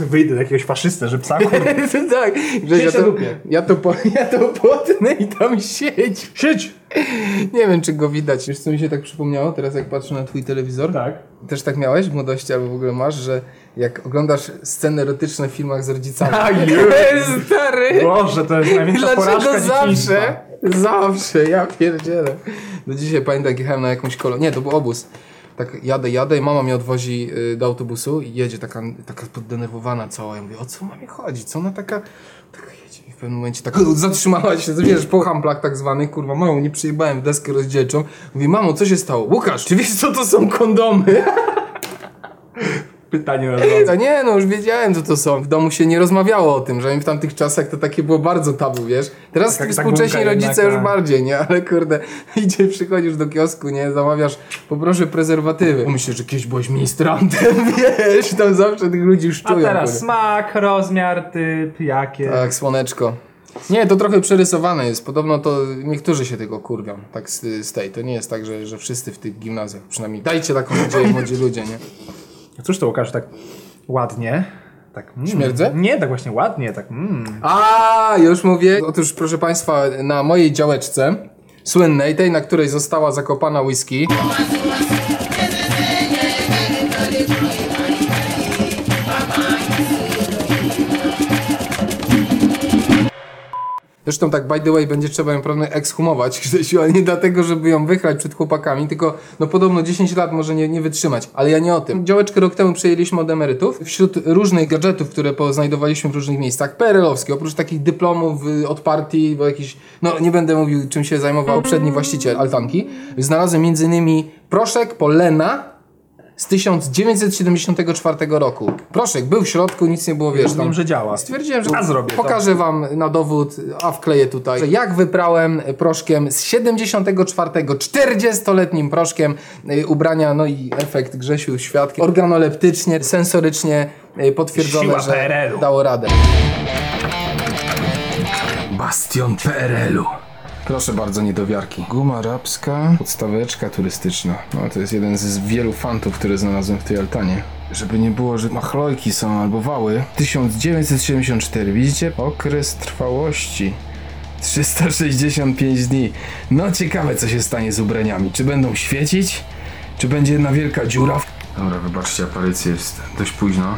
Wyjdę do jakiegoś faszystę, że psa kurde. tak, że ja to, ja, to po, ja to potnę i tam siedź. Siedź! Nie wiem, czy go widać. Wiesz, co mi się tak przypomniało teraz, jak patrzę na twój telewizor? Tak. Też tak miałeś w młodości, albo w ogóle masz, że jak oglądasz sceny erotyczne w filmach z rodzicami. A, Stary! Boże, to jest największa porażka Dlaczego dzieciństwa. zawsze? Zawsze, ja pierdzielę. Do dzisiaj pamiętam, jak jechałem na jakąś kolonię. Nie, to był obóz. Tak jadę, jadę i mama mnie odwozi y, do autobusu i jedzie taka, taka poddenerwowana cała. Ja mówię, o co mamie chodzi? Co ona taka, taka jedzie? I w pewnym momencie tak zatrzymała się, wiesz, po hamplach tak zwanych, kurwa, mamo, nie przyjebałem w deskę rozdzielczą. Mówi, mamo, co się stało? Łukasz, czy wiesz, co to są kondomy? Pytanie na drodze. A nie, no już wiedziałem, co to są. W domu się nie rozmawiało o tym, że w tamtych czasach to takie było bardzo tabu, wiesz. Teraz Tak- tak współcześni rodzice jednak, już bardziej, nie? Ale kurde, idzie, przychodzisz do kiosku, nie? Zamawiasz, poproszę prezerwatywy. Myślę, że kiedyś byłeś ministrantem, wiesz, tam zawsze tych ludzi już A czują. teraz kurde. smak, rozmiar, typ, jakie. Tak, słoneczko. Nie, to trochę przerysowane jest. Podobno to niektórzy się tego kurwią, tak z, z tej. To nie jest tak, że, że wszyscy w tych gimnazjach, przynajmniej dajcie taką nadzieję młodzi ludzie, nie? Cóż to Łukasz tak ładnie? Tak, mm. Śmierdzę? Nie, tak właśnie ładnie, tak mm. A, już mówię. Otóż, proszę Państwa, na mojej działeczce słynnej, tej, na której została zakopana whisky. Zresztą tak, by the way, będzie trzeba ją prawnie ekshumować, Grzesiu, ale nie dlatego, żeby ją wychrać przed chłopakami, tylko no podobno 10 lat może nie, nie wytrzymać, ale ja nie o tym. Działeczkę rok temu przejęliśmy od emerytów. Wśród różnych gadżetów, które poznajdowaliśmy w różnych miejscach, PRL-owskie, oprócz takich dyplomów y, od partii, bo jakiś, no nie będę mówił czym się zajmował poprzedni właściciel altanki, znalazłem między innymi proszek Polena z 1974 roku. Proszek był w środku, nic nie było, wiesz, tam... Wiem, że działa. Stwierdziłem, że A zrobię to. pokażę wam na dowód, a wkleję tutaj, że jak wyprałem proszkiem z 74, 40-letnim proszkiem y, ubrania, no i efekt Grzesiu świadki, organoleptycznie, sensorycznie y, potwierdzone, Siła że PRL-u. dało radę. Bastion PRL-u. Proszę bardzo, niedowiarki. Guma arabska, podstaweczka turystyczna. No to jest jeden z wielu fantów, które znalazłem w tej altanie. Żeby nie było, że machlojki są albo wały. 1974, widzicie? Okres trwałości. 365 dni. No ciekawe, co się stanie z ubraniami. Czy będą świecić? Czy będzie jedna wielka dziura? Dobra, wybaczcie, aparycja jest dość późno.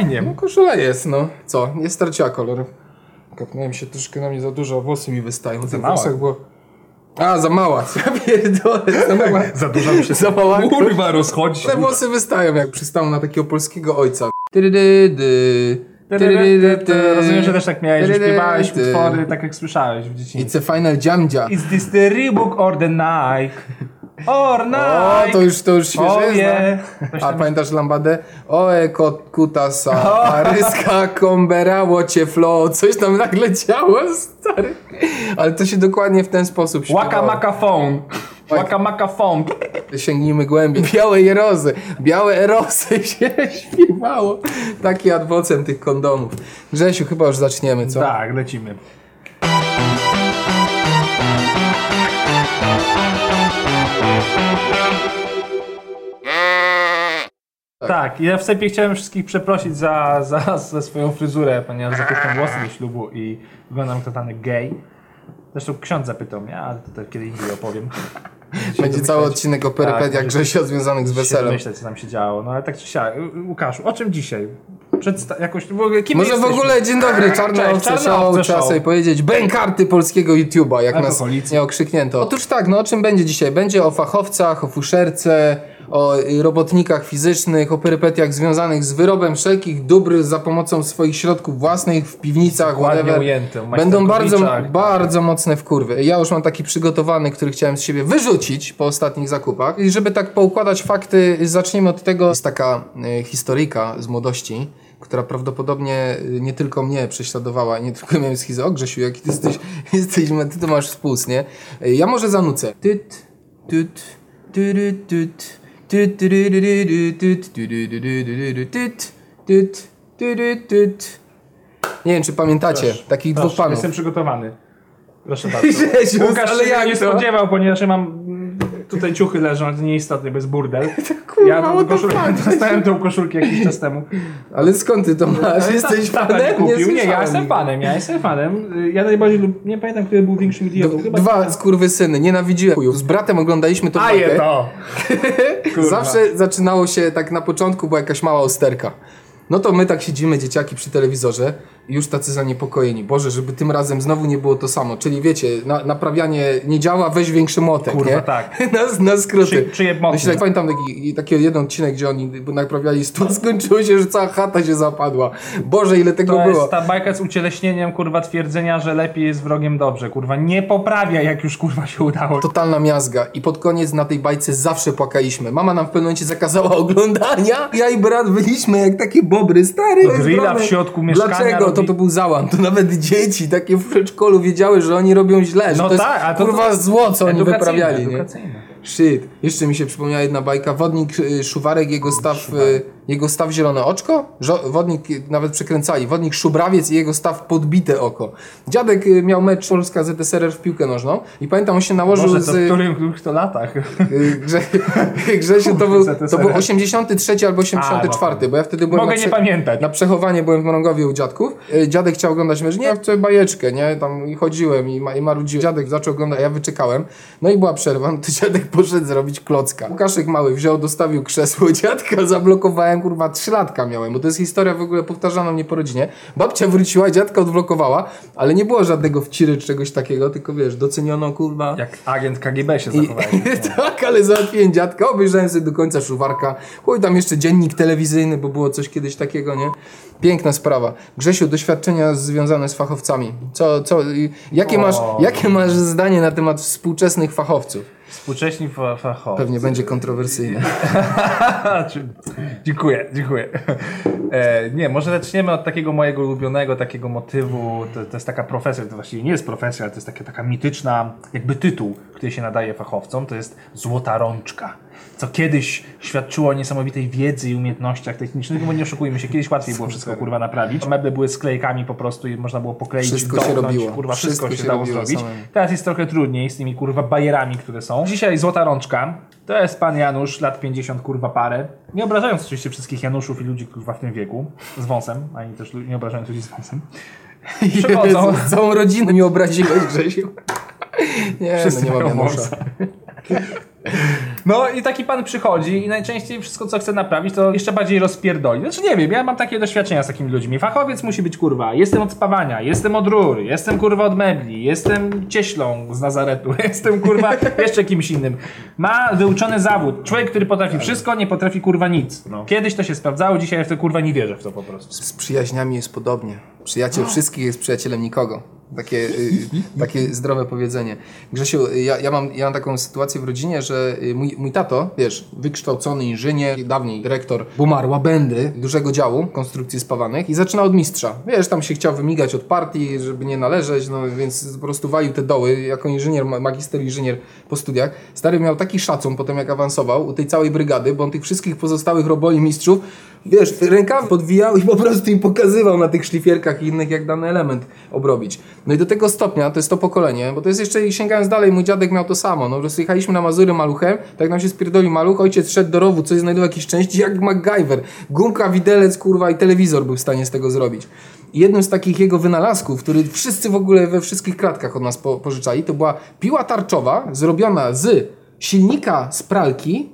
Fajnie. No koszula jest, no. Co? Nie straciła koloru. Kapnąłem się troszkę na mnie za dużo, włosy mi wystają. Za mała. było... A, za mała. Ja pierdolę, za mała. Za dużo mi się Za mała. Kurwa, rozchodzi. Te włosy wystają, jak przystaną na takiego polskiego ojca. Tyrydydy. Rozumiem, że też tak miałeś, że śpiewałeś utwory tak jak słyszałeś w dzieciństwie. It's a final jamja. Is this the Reebok or the Nike? Or O, to już, to już świeże O jest, nie. no. A pamiętasz lambadę? Oe kot kutasa, paryska komberało cię flo, coś tam nagle działo, stary. Ale to się dokładnie w ten sposób śpiewało. Waka maka phone. Waka maka phone. Sięgnijmy głębiej. Białe erozy. Białe erosy się śpiewało. Taki adwocem tych kondomów. Grzesiu, chyba już zaczniemy, co? Tak, lecimy. Tak, ja w wstępie chciałem wszystkich przeprosić za, za, za swoją fryzurę, ponieważ zapuszczam włosy do ślubu i wyglądam totalny gay. Zresztą ksiądz zapytał mnie, ale to, to kiedy indziej opowiem. Będzie cały odcinek o perypetiach Tak, Grzesia związanych z weselem. Myśleć, co tam się działo. No ale tak czy siak. Łukaszu, o czym dzisiaj? Przedsta- jakoś, w ogóle, kim Może w jesteśmy? ogóle, dzień dobry, Czarne Cześć, Owce Show, trzeba sobie powiedzieć, bękarty polskiego YouTube'a, jak nas nie okrzyknięto. Otóż tak, no o czym będzie dzisiaj? Będzie o fachowcach, o fuszerce, o robotnikach fizycznych, o perypetiach związanych z wyrobem wszelkich dóbr za pomocą swoich środków własnych w piwnicach, whatever. ujęte, w Będą bardzo, bardzo mocne wkurwy. Ja już mam taki przygotowany, który chciałem z siebie wyrzucić po ostatnich zakupach. I żeby tak poukładać fakty, zacznijmy od tego. Jest taka y, historyjka z młodości, która prawdopodobnie y, nie tylko mnie prześladowała, nie tylko miałem schizę. O Grzesiu, jaki ty jesteś, jesteś, ty to masz współc, nie? Y, Ja może zanucę. Tyt, tyt, tyt, tyt, Nie wiem, czy pamiętacie takich dwóch Proszę, panów. Jestem przygotowany. Proszę bardzo. Jezus, Łukasz ale się jak nie to? spodziewał, ponieważ ja mam tutaj ciuchy leżą, ale to nieistotne, bo jest burdel. kurwa, ja tą koszulkę, fuck? dostałem tą koszulkę jakiś czas temu. Ale skąd ty to masz? Jesteś Tata mi fanem? kupił. Nie, ja jestem fanem, ja jestem fanem. Ja najbardziej lub... nie pamiętam, który był większym idiotą. Chyba... Dwa skurwysyny, nienawidziłem chujów. Z bratem oglądaliśmy to A je to! Kurwa. Zawsze zaczynało się tak na początku, była jakaś mała osterka. No to my tak siedzimy, dzieciaki przy telewizorze już tacy zaniepokojeni. Boże, żeby tym razem znowu nie było to samo. Czyli wiecie, na, naprawianie nie działa, weź większy motek, Kurwa, nie? tak. na, na skróty. Mocne? Myślę, pamiętam taki, taki jeden odcinek, gdzie oni naprawiali stół, skończyło się, że cała chata się zapadła. Boże, ile tego To było. jest ta bajka z ucieleśnieniem, kurwa, twierdzenia, że lepiej jest wrogiem dobrze. Kurwa, nie poprawia, jak już kurwa się udało. Totalna miazga. I pod koniec na tej bajce zawsze płakaliśmy. Mama nam w pewnym momencie zakazała oglądania. Ja i brat byliśmy jak takie bobry. Stary, grilla w środku mieszkania Dlaczego? To to był załam. To nawet dzieci takie w przedszkolu wiedziały, że oni robią źle. Że No to jest tak, a to- kurwa zło, co oni Edukacyjne, wyprawiali. Nie? Shit. Jeszcze mi się przypomniała jedna bajka. Wodnik y, Szuwarek, jego staw, y, jego staw zielone oczko. Wodnik y, nawet przekręcali. Wodnik Szubrawiec i jego staw podbite oko. Dziadek y, miał mecz Polska ZSRR w piłkę nożną i pamiętam, on się nałożył Może z... to w którym, których to latach? Y, Grze, Grzesiu, to był, to był ZSRR. 83 albo 84, A, no bo ja wtedy byłem Mogę na, nie pamiętać. na przechowanie, byłem w Mrągowie u dziadków. Y, Dziadek chciał oglądać mecz, nie, ja chcę bajeczkę, nie, tam i chodziłem i, ma, i marudziłem. Dziadek zaczął oglądać, a ja wyczekałem. No i była przerwa, no to dziadek poszedł zrobić klocka. Łukaszek mały wziął, dostawił krzesło dziadka, zablokowałem, kurwa, trzylatka miałem, bo to jest historia w ogóle powtarzana mnie po rodzinie. Babcia wróciła, dziadka odblokowała, ale nie było żadnego wciry czy czegoś takiego, tylko wiesz, doceniono, kurwa, Jak agent KGB się zachowałeś. tak, ale załatwiłem dziadka, obejrzałem sobie do końca szuwarka. Chuj, tam jeszcze dziennik telewizyjny, bo było coś kiedyś takiego, nie? Piękna sprawa. Grzesiu, doświadczenia związane z fachowcami. Co, co, jakie, masz, jakie masz zdanie na temat współczesnych fachowców? Współcześni fa- fachowcy. Pewnie będzie kontrowersyjne. Dziękuję, dziękuję. E, nie, może zaczniemy od takiego mojego ulubionego, takiego motywu. To, to jest taka profesja, to właściwie nie jest profesja, ale to jest taka, taka mityczna, jakby tytuł, który się nadaje fachowcom. To jest Złota Rączka. Co kiedyś świadczyło o niesamowitej wiedzy i umiejętnościach technicznych, bo nie oszukujmy się, kiedyś łatwiej było wszystko kurwa naprawić. Meble były sklejkami po prostu i można było pokleić, Wszystko się domknąć, robiło. kurwa, wszystko, Wszystko się, się dało zrobić. samemu. Teraz jest trochę trudniej z tymi kurwa bajerami, które są. Dzisiaj Złota Rączka. To jest pan Janusz, lat 50 kurwa parę. Nie obrażając oczywiście wszystkich Januszów i ludzi kurwa w tym wieku z wąsem, ani też nie obrażając ludzi z wąsem. Przychodzą. Jezu, Całą rodzinę mi obraziłeś, Grzesiu. Nie, Wszyscy no nie mają Janusza. No i taki pan przychodzi i najczęściej wszystko co chce naprawić to jeszcze bardziej rozpierdoli. Znaczy nie wiem, ja mam takie doświadczenia z takimi ludźmi. Fachowiec musi być kurwa, jestem od spawania, jestem od rur, jestem kurwa od mebli, jestem cieślą z Nazaretu, jestem kurwa jeszcze kimś innym. Ma wyuczony zawód. Człowiek, który potrafi wszystko, nie potrafi kurwa nic. No. Kiedyś to się sprawdzało, dzisiaj ja w to kurwa nie wierzę w to po prostu. Z przyjaźniami jest podobnie. Przyjaciel wszystkich jest przyjacielem nikogo. Takie, y, takie zdrowe powiedzenie. Grzesiu, ja, ja, mam, ja mam taką sytuację w rodzinie, że y, mój, mój tato, wiesz, wykształcony inżynier, dawniej dyrektor Bumar Łabędy, dużego działu konstrukcji spawanych i zaczynał od mistrza. Wiesz, tam się chciał wymigać od partii, żeby nie należeć, no więc po prostu walił te doły jako inżynier, ma- magister inżynier po studiach. Stary miał taki szacun potem jak awansował u tej całej brygady, bo on tych wszystkich pozostałych roboli mistrzów wiesz, rękawy podwijał i po prostu im pokazywał na tych szlifierkach i innych, jak dany element obrobić. No i do tego stopnia, to jest to pokolenie, bo to jest jeszcze, sięgając dalej, mój dziadek miał to samo, no prostu jechaliśmy na Mazury maluchem, tak nam się spierdolił maluch, ojciec szedł do rowu, coś znajdował jakieś części, jak MacGyver. Gumka, widelec, kurwa i telewizor był w stanie z tego zrobić. I jednym z takich jego wynalazków, który wszyscy w ogóle we wszystkich kratkach od nas po, pożyczali, to była piła tarczowa zrobiona z silnika z pralki,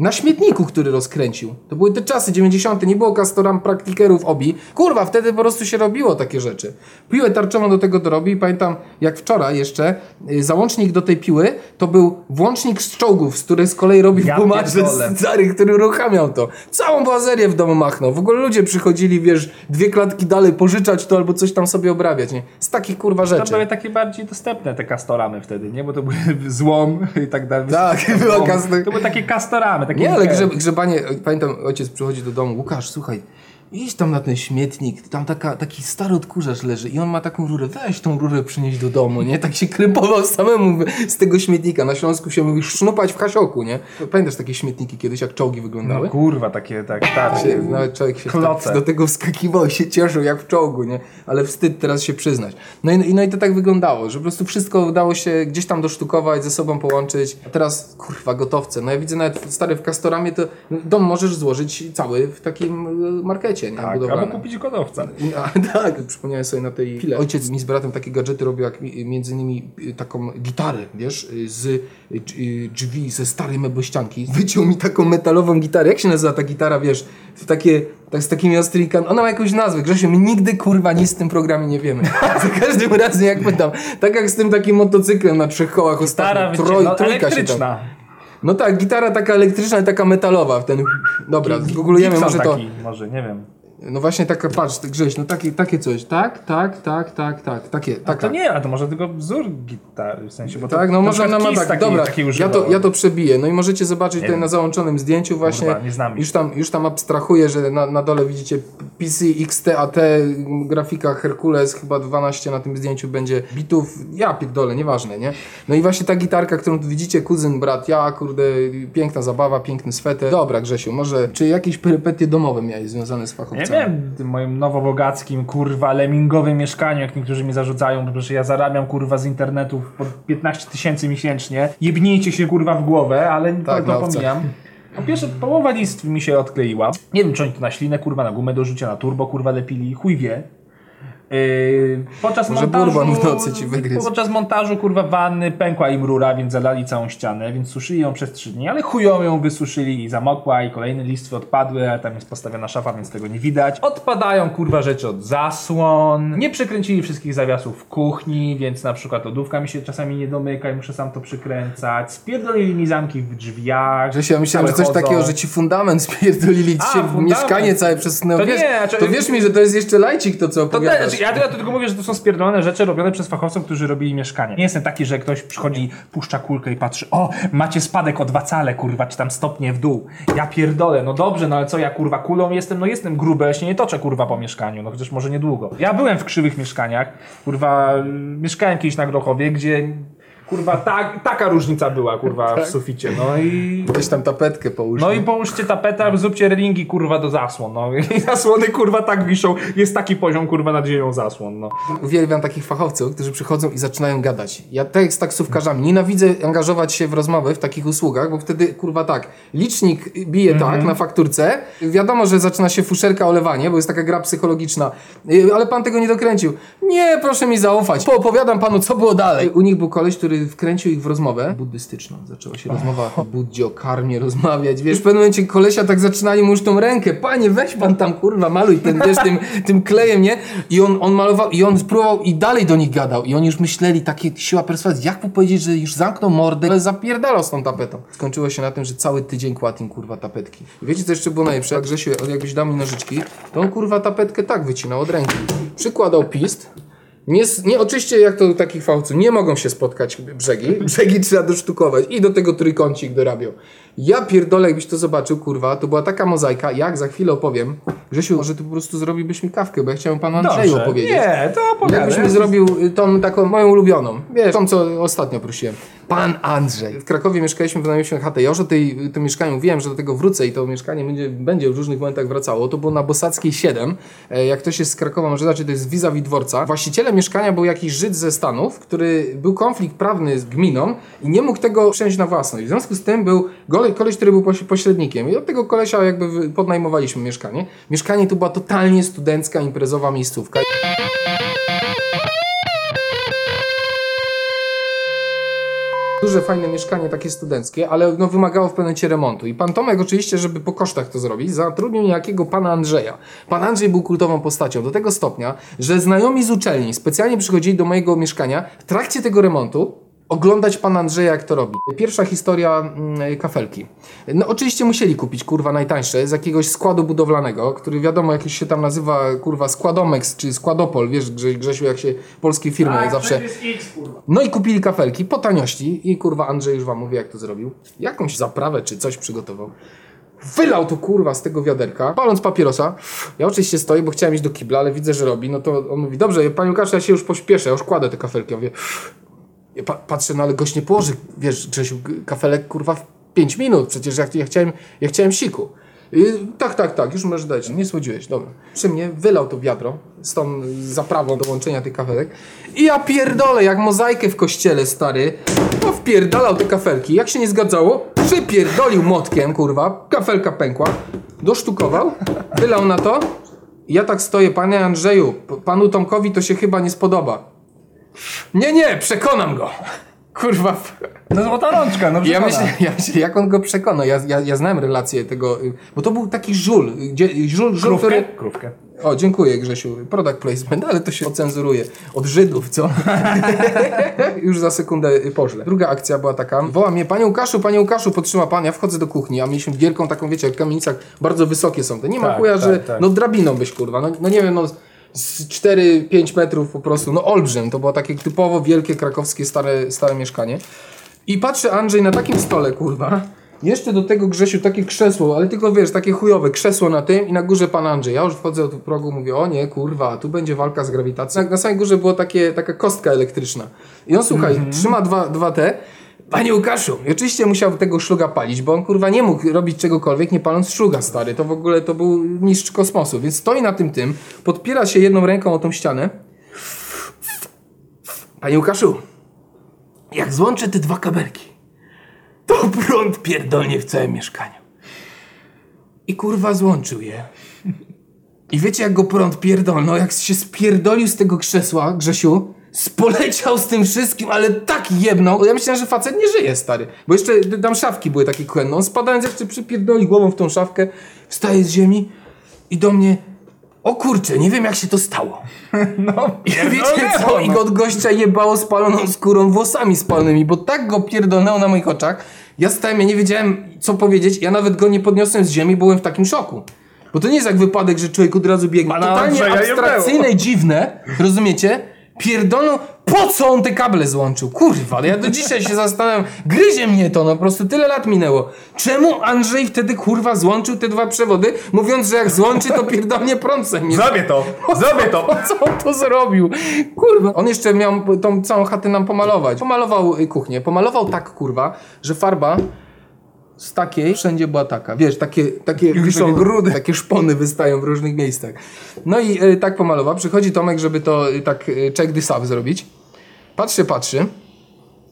na śmietniku, który rozkręcił. To były te czasy 90. Nie było kastoram praktikerów obi. Kurwa, wtedy po prostu się robiło takie rzeczy. Piłę tarczową do tego dorobi i pamiętam jak wczoraj jeszcze y, załącznik do tej piły to był włącznik z czołgów, z których z kolei robił Ja pierdolę. stary, który uruchamiał to. Całą błazerię w domu machnął. W ogóle ludzie przychodzili, wiesz, dwie klatki dalej pożyczać to albo coś tam sobie obrabiać, nie? Z takich kurwa To rzeczy. były takie bardziej dostępne te kastoramy wtedy, nie? Bo to były złom i tak dalej. Tak, była złom. kastor- To były takie kastoramy. Takie Nie, ale grze, grzebanie, pamiętam ojciec przychodzi do domu, Łukasz, słuchaj, idź tam na ten śmietnik, tam taka, taki stary odkurzacz leży i on ma taką rurę, weź tą rurę przynieść do domu, nie? Tak się krępował samemu z tego śmietnika. Na Śląsku się mówi sznupać w hasioku, nie? Pamiętasz takie śmietniki kiedyś, jak czołgi wyglądały? No kurwa, takie, tak, tak. się, nawet człowiek się tak do tego wskakiwał i się cieszył jak w czołgu, nie? Ale wstyd teraz się przyznać. No i, no i to tak wyglądało, że po prostu wszystko udało się gdzieś tam dosztukować, ze sobą połączyć. A teraz, kurwa, gotowce. No ja widzę nawet stary w Castoramie, to dom możesz złożyć cały w takim y, markecie, nie? tak. Albo kupić gotowca. A, tak, przypomniałem sobie na tej chwilę. Ojciec mi z bratem takie gadżety robił, jak mi- między innymi y, taką gitarę, wiesz, y, z y, drzwi, ze starej meblościanki. Wyciął mi taką metalową gitarę. Jak się nazywa ta gitara, wiesz, w takie, tak z takimi ostrymi Ona ma jakąś nazwę. Grzesiu, my nigdy, kurwa, nic w tym programie nie wiemy. Za każdym razem, jak pytam, tak jak z tym takim motocyklem na trzech kołach ostatnio. Troj, no, trójka się tam. No tak, gitara taka elektryczna i taka metalowa. w Ten... Dobra, zgooglujemy może to. taki, może, nie wiem. No właśnie taka, patrz, Grześ, no takie, takie coś, tak, tak, tak, tak, tak, takie, To taka. nie, a to może tylko wzór gitary, w sensie, bo to Tak, no na może ona ma tak, taki, dobra, taki ja to, ja to przebiję, no i możecie zobaczyć tutaj wiem. na załączonym zdjęciu właśnie, Kurwa, nie znam już tam, już tam abstrahuję, że na, na dole widzicie PC, XTAT, grafika Herkules, chyba 12 na tym zdjęciu będzie bitów, ja pierdolę, nieważne, nie? No i właśnie ta gitarka, którą tu widzicie, kuzyn, brat, ja, kurde, piękna zabawa, piękny sweter. Dobra, Grzesiu, może, czy jakieś perypetie domowe miałeś związane z Nie fachowcami? wiem, tym moim nowobogackim, kurwa, lemingowym mieszkaniu, jak niektórzy mi zarzucają, że ja zarabiam, kurwa, z internetu po 15 tysięcy miesięcznie. Jebnijcie się, kurwa, w głowę, ale Tak, to, na to owce. pomijam. Po pierwsze, połowa list mi się odkleiła. Nie wiem, czy oni to na ślinę, kurwa, na gumę do rzucia, na turbo, kurwa, lepili, chuj wie. Yy, podczas Może montażu, w nocy ci wygryzł. Podczas montażu, kurwa, wanny pękła im rura, więc zalali całą ścianę, więc suszyli ją przez trzy dni, ale chują ją wysuszyli i zamokła i kolejne listwy odpadły, a tam jest postawiona szafa, więc tego nie widać. Odpadają, kurwa, rzeczy od zasłon. Nie przekręcili wszystkich zawiasów w kuchni, więc na przykład lodówka mi się czasami nie domyka i muszę sam to przykręcać. Spierdolili mi zamki w drzwiach. Grzesiu, ja myślałem, że coś chodzą. takiego, że ci fundament spierdolili, ci się mieszkanie całe przesunęło. To wiesz, nie, to wierz mi, że to jest jeszcze lajcik to, co opowiadasz. Też, ja, ja tylko mówię, że to są spierdolone rzeczy robione przez fachowców, którzy robili mieszkanie. Nie jestem taki, że ktoś przychodzi, puszcza kulkę i patrzy, o, macie spadek o dwa cale, kurwa, czy tam stopnie w dół. Ja pierdolę, no dobrze, no ale co, ja kurwa kulą jestem, no jestem gruby, ja się nie toczę kurwa po mieszkaniu, no chociaż może niedługo. Ja byłem w krzywych mieszkaniach, kurwa, mieszkałem kiedyś na Grochowie, gdzie kurwa tak, taka różnica była, kurwa, w suficie, no i... Weź tam tapetkę połóż. No i połóżcie tapetę, zróbcie relingi kurwa do zasłon, no i zasłony kurwa tak wiszą, jest taki poziom kurwa nad ziemią zasłon, no. Uwielbiam takich fachowców, którzy przychodzą i zaczynają gadać. Ja tak jak z taksówkarzami, nienawidzę angażować się w rozmowy w takich usługach, bo wtedy, kurwa tak, licznik bije Mhm. tak na fakturce, wiadomo, że zaczyna się fuszerka olewanie, bo jest taka gra psychologiczna, Yy, ale pan tego nie dokręcił. Nie, proszę mi zaufać. Poopowiadam panu, co było dalej. U nich był koleś, który wkręcił ich w rozmowę buddystyczną. Zaczęła się rozmowa o Buddzie, o karmie rozmawiać. Wiesz, w pewnym momencie kolesia tak zaczynali mu już tą rękę. Panie, weź pan tam, kurwa, maluj ten, wiesz, tym, tym klejem, nie? I on, on malował, i on spróbował i dalej do nich gadał. I oni już myśleli, takie siła perswazji, jak mu powiedzieć, że już zamknął mordę, ale zapierdalał z tą tapetą. Skończyło się na tym, że cały tydzień kładł im, kurwa, tapetki. I wiecie, co jeszcze było najlepsze? Jak Grzesiu, jakbyś dał mi nożyczki, to on, kurwa, tapetkę tak wycinał od ręki. Przykładał pist, nie, nie, oczywiście jak to u takich fałców, nie mogą się spotkać brzegi. Brzegi trzeba dosztukować i do tego trójkącik dorabiał. Ja pierdolę, jakbyś to zobaczył, kurwa, to była taka mozaika, jak za chwilę opowiem. Grzesiu, może ty po prostu zrobiłbyś mi kawkę, bo ja chciałem panu Andrzeju Dobrze. opowiedzieć. Nie, to opowiadaj. Jakbyś mi zrobił y, tą taką moją ulubioną. Wiesz, tą co ostatnio prosiłem. Pan Andrzej. W Krakowie mieszkaliśmy, wynajęliśmy chatę. Ja już o tej, tym mieszkaniu wiem, że do tego wrócę i to mieszkanie będzie, będzie w różnych momentach wracało. To było na Bosackiej 7. E, Jak ktoś jest z Krakowa, może znaczy to jest vis-a-vis dworca. Właścicielem mieszkania był jakiś Żyd ze Stanów, który był konflikt prawny z gminą i nie mógł tego przejąć na własność. W związku z tym był koleś, który był poś- pośrednikiem i od tego kolesia jakby podnajmowaliśmy mieszkanie. Mieszkanie to była totalnie studencka, imprezowa miejscówka. Duże, fajne mieszkanie, takie studenckie, ale no, wymagało w pewnym momencie remontu. I pan Tomek oczywiście, żeby po kosztach to zrobić, zatrudnił niejakiego pana Andrzeja. Pan Andrzej był kultową postacią do tego stopnia, że znajomi z uczelni specjalnie przychodzili do mojego mieszkania w trakcie tego remontu oglądać pana Andrzeja, jak to robi. Pierwsza historia mm, kafelki. No oczywiście musieli kupić, kurwa, najtańsze z jakiegoś składu budowlanego, który wiadomo, jakiś się tam nazywa, kurwa, Składomex czy Składopol, wiesz, Grze- Grzesiu, jak się polskie firmy Tak, zawsze... X, kurwa. No i kupili kafelki po taniości i kurwa Andrzej już wam mówi jak to zrobił. Jakąś zaprawę czy coś przygotował. wylał to kurwa z tego wiaderka, paląc papierosa. Ja oczywiście stoję, bo chciałem iść do kibla, ale widzę, że robi. No to on mówi, dobrze, panie Łukaszu, ja się już pośpieszę, ja już kładę te kafelki. Ja mówię, ja pa patrzę, no ale gość nie położy, wiesz, Grzesiu, kafelek kurwa w 5 minut, przecież ja, ja, chciałem, ja chciałem siku. I, tak, tak, tak, już możesz dać, nie słodziłeś, dobra. Przy mnie wylał to wiadro z tą zaprawą do łączenia tych kafelek. I ja pierdolę, jak mozaikę w kościele, stary, no wpierdalał te kafelki, jak się nie zgadzało, przypierdolił motkiem, kurwa, kafelka pękła, dosztukował, wylał na to. Ja tak stoję, panie Andrzeju, panu Tomkowi to się chyba nie spodoba. Nie, nie, przekonam go. Kurwa. No złota rączka, no Ja myślę, ja myślę, jak on go przekona. Ja, ja, ja znałem relację tego, bo to był taki żul. Gdzie, żul, żul Krówkę? który... Krówkę. O, dziękuję Grzesiu. Product placement, ale to się ocenzuruje. Od Żydów, co? Już za sekundę pożle. Druga akcja była taka. Woła mnie, panie Łukaszu, panie Łukaszu, podtrzyma pan. Ja wchodzę do kuchni, a mieliśmy wielką taką, wiecie, jak w kamienicach bardzo wysokie są te. Nie ma Tak, chuja, tak, że tak. no drabiną byś, kurwa. No, no nie wiem, no z 4-5 metrów po prostu, no olbrzym. To było takie typowo wielkie krakowskie stare, stare mieszkanie. I patrzę Andrzej na takim stole, kurwa. Jeszcze do tego Grzesiu takie krzesło, ale tylko wiesz, takie chujowe krzesło na tym i na górze pan Andrzej. Ja już wchodzę do progu, mówię, o nie, kurwa, tu będzie walka z grawitacją. Na, na samej górze była takie, taka kostka elektryczna. I on, słuchaj, trzyma dwa, dwa te. Panie Łukaszu, i oczywiście musiał tego szluga palić, bo on kurwa nie mógł robić czegokolwiek nie paląc szluga, stary. To w ogóle to był mistrz kosmosu, więc stoi na tym tym, podpiera się jedną ręką o tą ścianę. Panie Łukaszu, jak złączę te dwa kabelki, to prąd pierdolnie w całym mieszkaniu. I kurwa złączył je. I wiecie jak go prąd pierdolnął? Jak się spierdolił z tego krzesła, Grzesiu, spoleciał z tym wszystkim, ale tak jebnął. Ja myślałem, że facet nie żyje, stary. Bo jeszcze tam szafki były takie kłędne. On spadając jeszcze przypierdoli głową w tą szafkę, wstaje z ziemi i do mnie... O kurczę, nie wiem jak się to stało. No, I wiecie co? I go od gościa jebało spaloną skórą, włosami spalonymi, bo tak go pierdolnęło na moich oczach. Ja stałem, ja nie wiedziałem co powiedzieć, ja nawet go nie podniosłem z ziemi, byłem w takim szoku. Bo to nie jest jak wypadek, że człowiek od razu biegnie. Pana Totalnie Andrzeja abstrakcyjne, dziwne, rozumiecie? Pierdolą, po co on te kable złączył? Kurwa, ale ja do dzisiaj się zastanawiam, gryzie mnie to, no po prostu tyle lat minęło. Czemu Andrzej wtedy kurwa złączył te dwa przewody, mówiąc, że jak złączy, to pierdolnie prąd mnie Zrobię to! Zrobię to! po co on to zrobił? Kurwa. On jeszcze miał tą całą chatę nam pomalować. Pomalował y, kuchnię. Pomalował tak, kurwa, że farba z takiej wszędzie była taka. Wiesz, takie, takie, wiszą, grudy. takie szpony wystają w różnych miejscach. No i y, tak pomalował. Przychodzi Tomek, żeby to y, tak y, check this up zrobić. Patrzy, patrzy.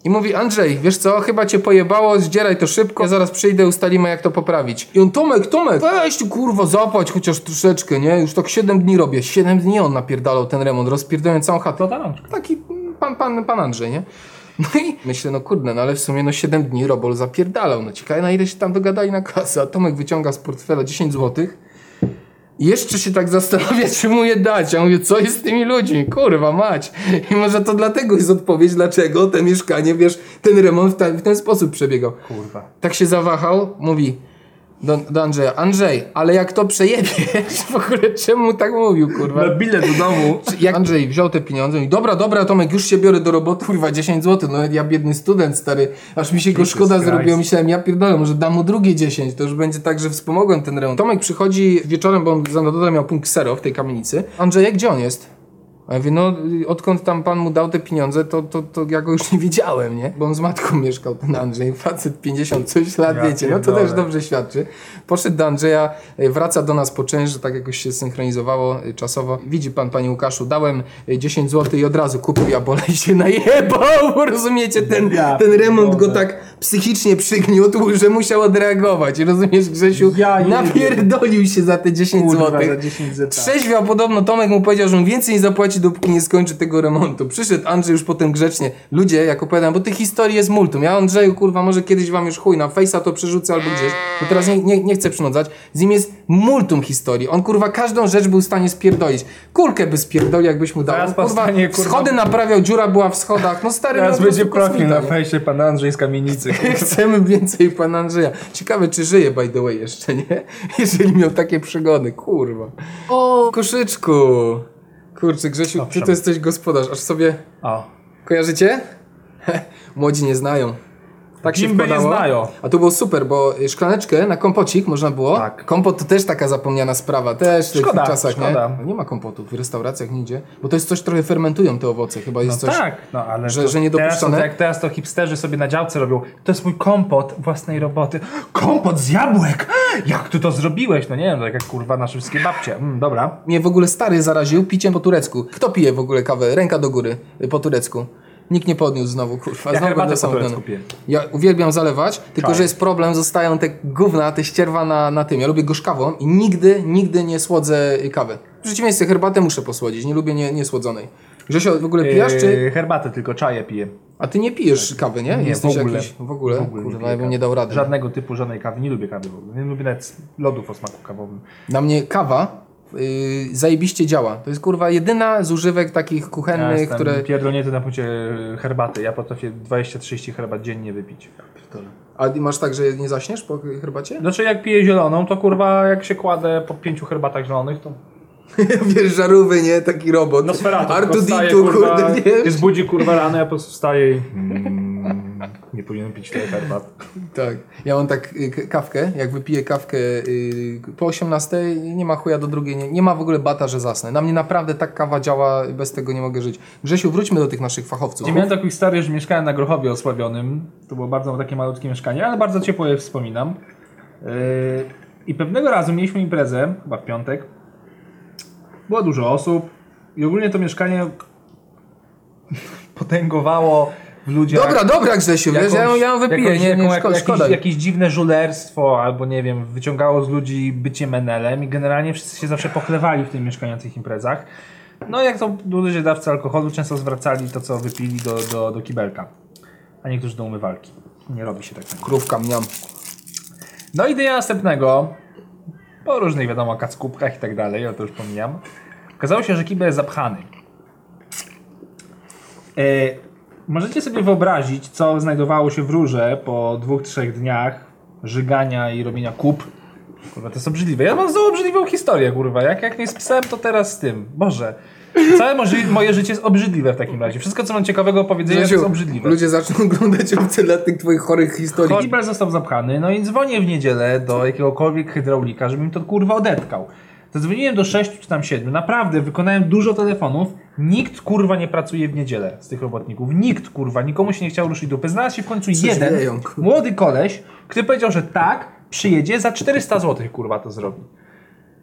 I mówi, Andrzej, wiesz co, chyba cię pojebało, zdzieraj to szybko, ja zaraz przyjdę, ustalimy jak to poprawić. I on, Tomek, Tomek, weź tu kurwa, zapłać chociaż troszeczkę, nie? Już tak 7 dni robię. 7 dni on napierdalał ten remont, rozpierdolłem całą chatę. Taki pan, pan, pan Andrzej, nie? No i myślę, no kurde, no ale w sumie no 7 dni Robol zapierdalał. No ciekawe na ile się tam dogadali na kasę. A Tomek wyciąga z portfela 10 złotych. I jeszcze się tak zastanawia, czy mu je dać. Ja mówię, co jest z tymi ludźmi? Kurwa mać. I może to dlatego jest odpowiedź, dlaczego te mieszkanie, wiesz, ten remont w ten, w ten sposób przebiegał. Kurwa. Tak się zawahał, mówi do, do Andrzeja, Andrzej, ale jak to przejebiesz, w ogóle czemu tak mówił, kurwa? Na bilet do domu. Jak Andrzej wziął te pieniądze i dobra, dobra Tomek, już się biorę do roboty, kurwa 10 zł, no ja biedny student stary, aż mi się go szkoda zrobiło, myślałem ja pierdolę, może dam mu drugie 10, to już będzie tak, że wspomogłem ten remont. Tomek przychodzi wieczorem, bo on za nadal miał punkt zero w tej kamienicy. Andrzej, gdzie on jest? A ja mówię, no odkąd tam pan mu dał te pieniądze, to, to, to ja go już nie widziałem, nie? Bo on z matką mieszkał, ten Andrzej, facet 50 coś lat, Ja wiecie, no to też dobrze świadczy. Poszedł do Andrzeja, y, wraca do nas po część, że tak jakoś się synchronizowało y, czasowo. Widzi pan, panie Łukaszu, dałem y, 10 zł i od razu kupił Jabola i się najebał, rozumiecie? Ten, ten remont go tak psychicznie przygniótł, że musiał odreagować. Rozumiesz, Grzesiu? Ja. Napierdolił się za te 10 Kurwa, zł. za 10 zeta. Trzeźwiał podobno, Tomek mu powiedział, że on więcej nie zapłaci, dopóki nie skończy tego remontu. Przyszedł Andrzej już potem grzecznie. Ludzie, jak opowiadam, bo tych historii jest multum. Ja Andrzeju, kurwa, może kiedyś wam już chuj na fejsa to przerzucę albo gdzieś, bo teraz nie, nie, nie chcę przynudzać. Z nim jest multum historii. On, kurwa, każdą rzecz był w stanie spierdolić. Kulkę by spierdolił, jakbyś mu dał. Teraz On, kurwa, powstanie, kurwa- schody naprawiał, dziura była w schodach. No stary, Teraz no, będzie profil na fejsie pan Andrzej z kamienicy. Chcemy więcej pana Andrzeja. Ciekawe, czy żyje, by the way, jeszcze, nie? Jeżeli miał takie przygody, kurwa. O, koszyczku. Kurczę, Grzesiu, ty to jesteś gospodarz, aż sobie... O. Kojarzycie? Młodzi nie znają. Tak się Gimby nie wkładało. znają. A to było super, bo szklaneczkę na kompocik można było. Tak. Kompot to też taka zapomniana sprawa, też w tych czasach, szkoda. nie? No Nie ma kompotów w restauracjach nigdzie, bo to jest coś, trochę fermentują te owoce, chyba No jest coś... tak, no ale że- to że niedopuszczone? Teraz, jak teraz to hipsterzy sobie na działce robią, to jest mój kompot własnej roboty. Kompot z jabłek! Jak ty to zrobiłeś? No nie wiem, tak jak kurwa nasze wszystkie babcie. Mm, dobra. Mnie w ogóle stary zaraził piciem po turecku. Kto pije w ogóle kawę? Ręka do góry y, po turecku. Nikt nie podniósł znowu, kurwa. Ja znowu będę piję. Ja uwielbiam zalewać, tylko Czaj. że jest problem, zostają te gówna, te ścierwa na, na tym. Ja lubię gorzkawą i nigdy, nigdy nie słodzę kawy. W przeciwieństwie herbatę muszę posłodzić, nie lubię nie, niesłodzonej. Grzesio, w ogóle pijasz, czy... Yy, herbatę, tylko czaję piję. A ty nie pijesz kawy, nie? Nie, Jesteś w ogóle. jakiś... W ogóle? W ogóle nie Kurwa, piję ja bym nie dał rady. Żadnego typu, żadnej kawy. Nie lubię kawy w ogóle. Nie lubię nawet lodów o smaku kawowym. Na mnie kawa yy, zajebiście działa. To jest kurwa jedyna z używek takich Ja kuchennych, jestem które... pierdolnięty na punkcie herbaty. Ja potrafię 20-30 herbat dziennie wypić. A ty masz tak, że nie zaśniesz po herbacie? Znaczy jak piję zieloną, to kurwa jak się kładę po pięciu herbatach zielonych, to Wiesz, żarówy, nie? Taki robot. No sferato, Artu Ditu, kurwa, kurde, nie? Jest budzi kurwa rano, ja po prostu wstaję i... Mm, nie powinienem pić tyle herbat. Tak. Ja mam tak y, kawkę, jak wypiję kawkę y, po 18, nie ma chuja do drugiej, nie, nie ma w ogóle bata, że zasnę. Na mnie naprawdę tak kawa działa, bez tego nie mogę żyć. Grzesiu, wróćmy do tych naszych fachowców. Ja miałem taką historię, że mieszkałem na Grochowie osławionym. To było bardzo takie malutkie mieszkanie, ale bardzo ciepło je wspominam. Yy, I pewnego razu mieliśmy imprezę, chyba w piątek. Było dużo osób i ogólnie to mieszkanie potęgowało w ludziach. Dobra, dobra Grzesiu, wiesz, ja, ją- ja ją wypiję, jakąś- nie, nie, szkoda, jakieś, szkoda. jakieś dziwne żulerstwo, albo nie wiem, wyciągało z ludzi bycie menelem i generalnie wszyscy się zawsze pochlewali w tym mieszkaniacych imprezach. No jak to ludzie dawcy alkoholu często zwracali to, co wypili do, do, do kibelka, a niektórzy do umywalki. Nie robi się tak. Krówka mniam. No i dnia następnego, po różnych wiadomo kackupkach i tak dalej, ja to już pomijam, okazało się, że kibel jest zapchany. E, możecie sobie wyobrazić, co znajdowało się w rurze po dwóch, trzech dniach żygania i robienia kup. Kurwa, to jest obrzydliwe. Ja mam znowu obrzydliwą historię, kurwa. Jak, jak nie z psem, to teraz z tym. Boże. Całe moje, życie jest obrzydliwe w takim razie. Wszystko, co mam ciekawego do powiedzenia, to jest obrzydliwe. ludzie zaczną oglądać obce dla tych twoich chorych historii. Kibel został zapchany, no i dzwonię w niedzielę do jakiegokolwiek hydraulika, żeby mi to kurwa odetkał. Zadzwoniłem do 6 czy tam 7. Naprawdę, wykonałem dużo telefonów. Nikt kurwa nie pracuje w niedzielę z tych robotników. Nikt kurwa, nikomu się nie chciał ruszyć dupy. Znalazł się w końcu jeden wieją, młody koleś, który powiedział, że tak, przyjedzie, za 400 zł kurwa to zrobi.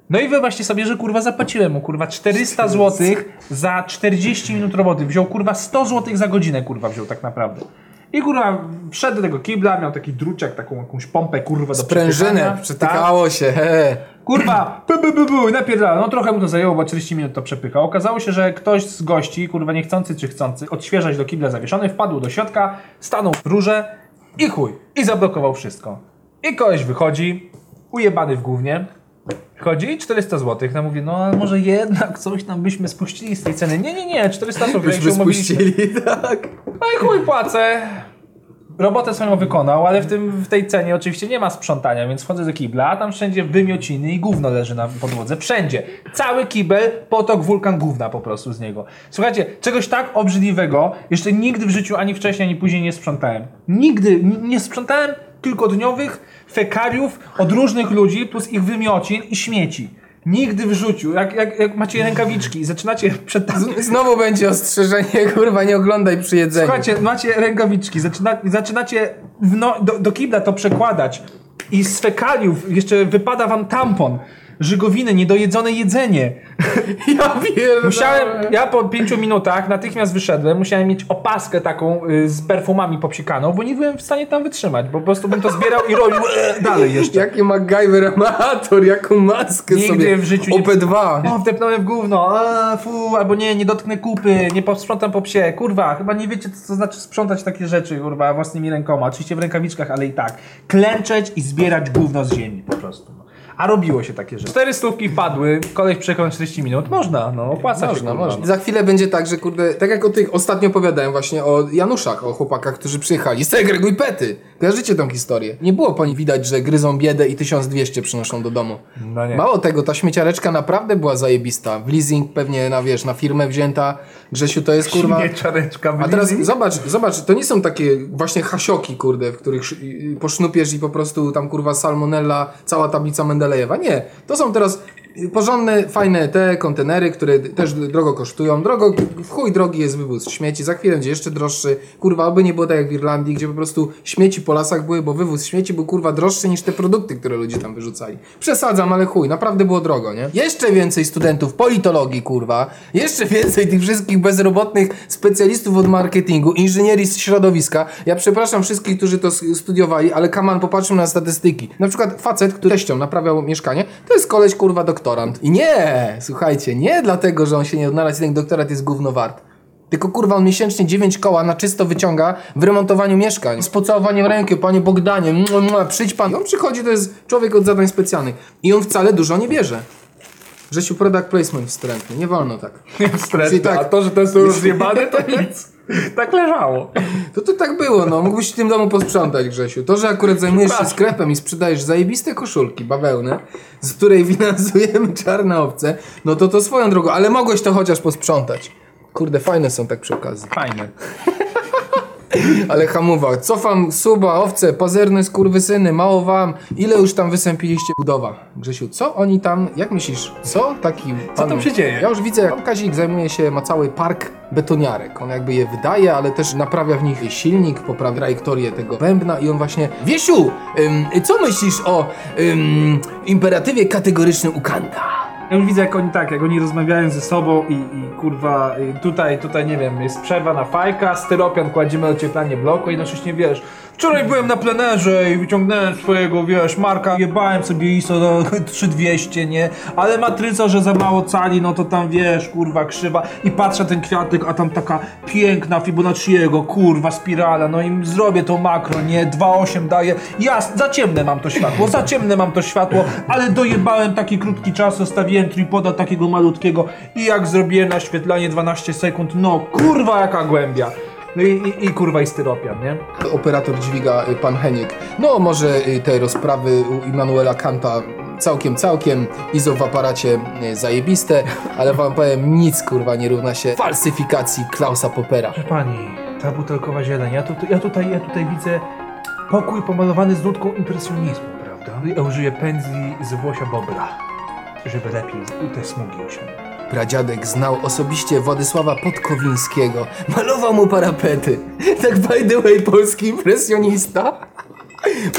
No i wyobraźcie sobie, że kurwa zapłaciłem mu kurwa 400 zł za 40 minut roboty. Wziął kurwa 100 zł za godzinę kurwa wziął tak naprawdę. I kurwa wszedł do tego kibla, miał taki druciak, taką jakąś pompę kurwa do Sprężynę, przepychania. Tak. się, he. Kurwa, bu, bu, bu, bu, napierdala. No trochę mu to zajęło, bo 40 minut to przepychał. Okazało się, że ktoś z gości, kurwa niechcący czy chcący, odświeżać do kibla zawieszony, wpadł do środka, stanął w rurze i chuj. I zablokował wszystko. I koleś wychodzi, ujebany w głównie. Chodzi i 400 zł. No mówię, no ale może jednak coś tam byśmy spuścili z tej ceny. Nie, nie, nie, 400 zł. Byśmy spuścili, tak. No i chuj płacę. Robotę swoją wykonał, ale w, tym, w tej cenie oczywiście nie ma sprzątania, więc wchodzę do kibla, a tam wszędzie wymiociny i gówno leży na podłodze. Wszędzie. Cały kibel, potok, wulkan gówna po prostu z niego. Słuchajcie, czegoś tak obrzydliwego jeszcze nigdy w życiu ani wcześniej, ani później nie sprzątałem. Nigdy nie sprzątałem kilkodniowych fekaliów od różnych ludzi, plus ich wymiocin i śmieci. Nigdy w życiu. Jak, jak, jak macie rękawiczki i zaczynacie przed tam Znowu będzie ostrzeżenie, kurwa, nie oglądaj przy jedzeniu. Słuchajcie, macie rękawiczki, zaczyna, zaczynacie w no, do, do kibla to przekładać i z fekaliów jeszcze wypada wam tampon, żygowiny, niedojedzone jedzenie. Ja pierdolę. Musiałem, ja po pięciu minutach natychmiast wyszedłem, musiałem mieć opaskę taką y, z perfumami popsikaną, bo nie byłem w stanie tam wytrzymać, bo po prostu bym to zbierał i robił e, dalej jeszcze. Jaki MacGyver amator, jaką maskę Nigdy sobie. w życiu nie- OP2. O, wdepnąłem w gówno, a, fu, albo nie, nie dotknę kupy, nie posprzątam po psie, kurwa, chyba nie wiecie, co to znaczy sprzątać takie rzeczy, kurwa, własnymi rękoma, oczywiście w rękawiczkach, ale i tak. Klęczeć i zbierać gówno z ziemi, po prostu. A robiło się takie rzeczy. Cztery stówki padły, koleś przejechał na 40 minut, można, no, opłaca się, Można, kurwa. można. Za chwilę będzie tak, że kurde, tak jak o tych ostatnio opowiadałem właśnie o Januszach, o chłopakach, którzy przyjechali. Segreguj pety. Kojarzycie tą historię? Nie było po niej widać, że gryzą biedę i 1200 przynoszą do domu. No nie. Mało tego, ta śmieciareczka naprawdę była zajebista. W leasing pewnie na, wiesz, na firmę wzięta. Grzesiu, to jest kurwa... Śmieciareczka w A teraz leasing? zobacz, zobacz, to nie są takie właśnie hasioki, kurde, w których posznupiesz i po prostu tam kurwa salmonella, cała tablica Mendelejewa. Nie, to są teraz porządne, fajne te kontenery, które też drogo kosztują. Drogo, chuj drogi jest wywóz śmieci, za chwilę będzie jeszcze droższy. Kurwa, aby nie było tak jak w Irlandii, gdzie po prostu śmieci po lasach były, bo wywóz śmieci był kurwa droższy niż te produkty, które ludzie tam wyrzucali. Przesadzam, ale chuj, naprawdę było drogo, nie? Jeszcze więcej studentów politologii, kurwa, jeszcze więcej tych wszystkich bezrobotnych specjalistów od marketingu, inżynierii z środowiska. Ja przepraszam wszystkich, którzy to studiowali, ale Kaman popatrzył na statystyki. Na przykład facet, który teścią naprawiał mieszkanie, to jest koleś, kurwa, doktorant. I nie, słuchajcie, nie dlatego, że on się nie odnalazł i ten doktorat jest gówno wart. Tylko kurwa on miesięcznie 9 koła na czysto wyciąga w remontowaniu mieszkań. Z pocałowaniem ręki, panie Bogdanie, mua, mua, przyjdź pan. I on przychodzi, to jest człowiek od zadań specjalnych. I on wcale dużo nie bierze. Grzesiu, product placement wstrętny, nie wolno tak. Wstrętne, I tak. A to, że to jest rozjebane, to nic. Tak leżało. To to tak było, no. Mógłbyś w tym domu posprzątać, Grzesiu. To, że akurat zajmujesz się sklepem i sprzedajesz zajebiste koszulki bawełny, z której finansujemy czarne owce, no to to swoją drogą, ale mogłeś to chociaż posprzątać. Kurde, fajne są tak przy okazji. Fajne. Ale hamowa, cofam suba, owce, pazerne skurwysyny, mało wam. Ile już tam wysępiliście budowa? Grzesiu, co oni tam, jak myślisz, co taki... Co tam się dzieje? Ja już widzę, jak pan Kazik zajmuje się, ma cały park betoniarek. On jakby je wydaje, ale też naprawia w nich silnik, poprawia trajektorię tego bębna i on właśnie... Wiesiu, ym, co myślisz o ym, imperatywie kategorycznym u Kanta? Ja już widzę jak oni tak, jak oni rozmawiają ze sobą i, i kurwa tutaj, tutaj nie wiem, jest przerwa na fajka, styropian kładziemy ocieplanie bloku i jednocześnie wiesz, wczoraj byłem na plenerze i wyciągnąłem swojego, wiesz, Marka, jebałem sobie ISO do 3200, nie, ale matryca, że za mało cali, no to tam wiesz, kurwa, krzywa. I patrzę ten kwiatek, a tam taka piękna Fibonacciego, kurwa, spirala, no i zrobię to makro, nie, 2,8 daję, ja za ciemne mam to światło, za ciemne mam to światło, ale dojebałem taki krótki czas, zostawiłem tripoda takiego malutkiego i jak zrobiłem naświetlanie 12 sekund, no kurwa jaka głębia. No i, i, i kurwa i styropian, nie? operator dźwiga y, pan Heniek. No może y, te rozprawy u Immanuela Kanta całkiem, całkiem ISO w aparacie y, zajebiste, ale wam powiem, nic kurwa nie równa się falsyfikacji Klausa Popera. Proszę pani, ta butelkowa zieleń, ja, tu, ja, tutaj, ja tutaj widzę pokój pomalowany z nutką impresjonizmu, prawda? Ja użyję pędzli z włosia bobra, żeby lepiej te smugi. Pradziadek znał osobiście Władysława Podkowińskiego. Malował mu parapety. Tak by the way, polski impresjonista.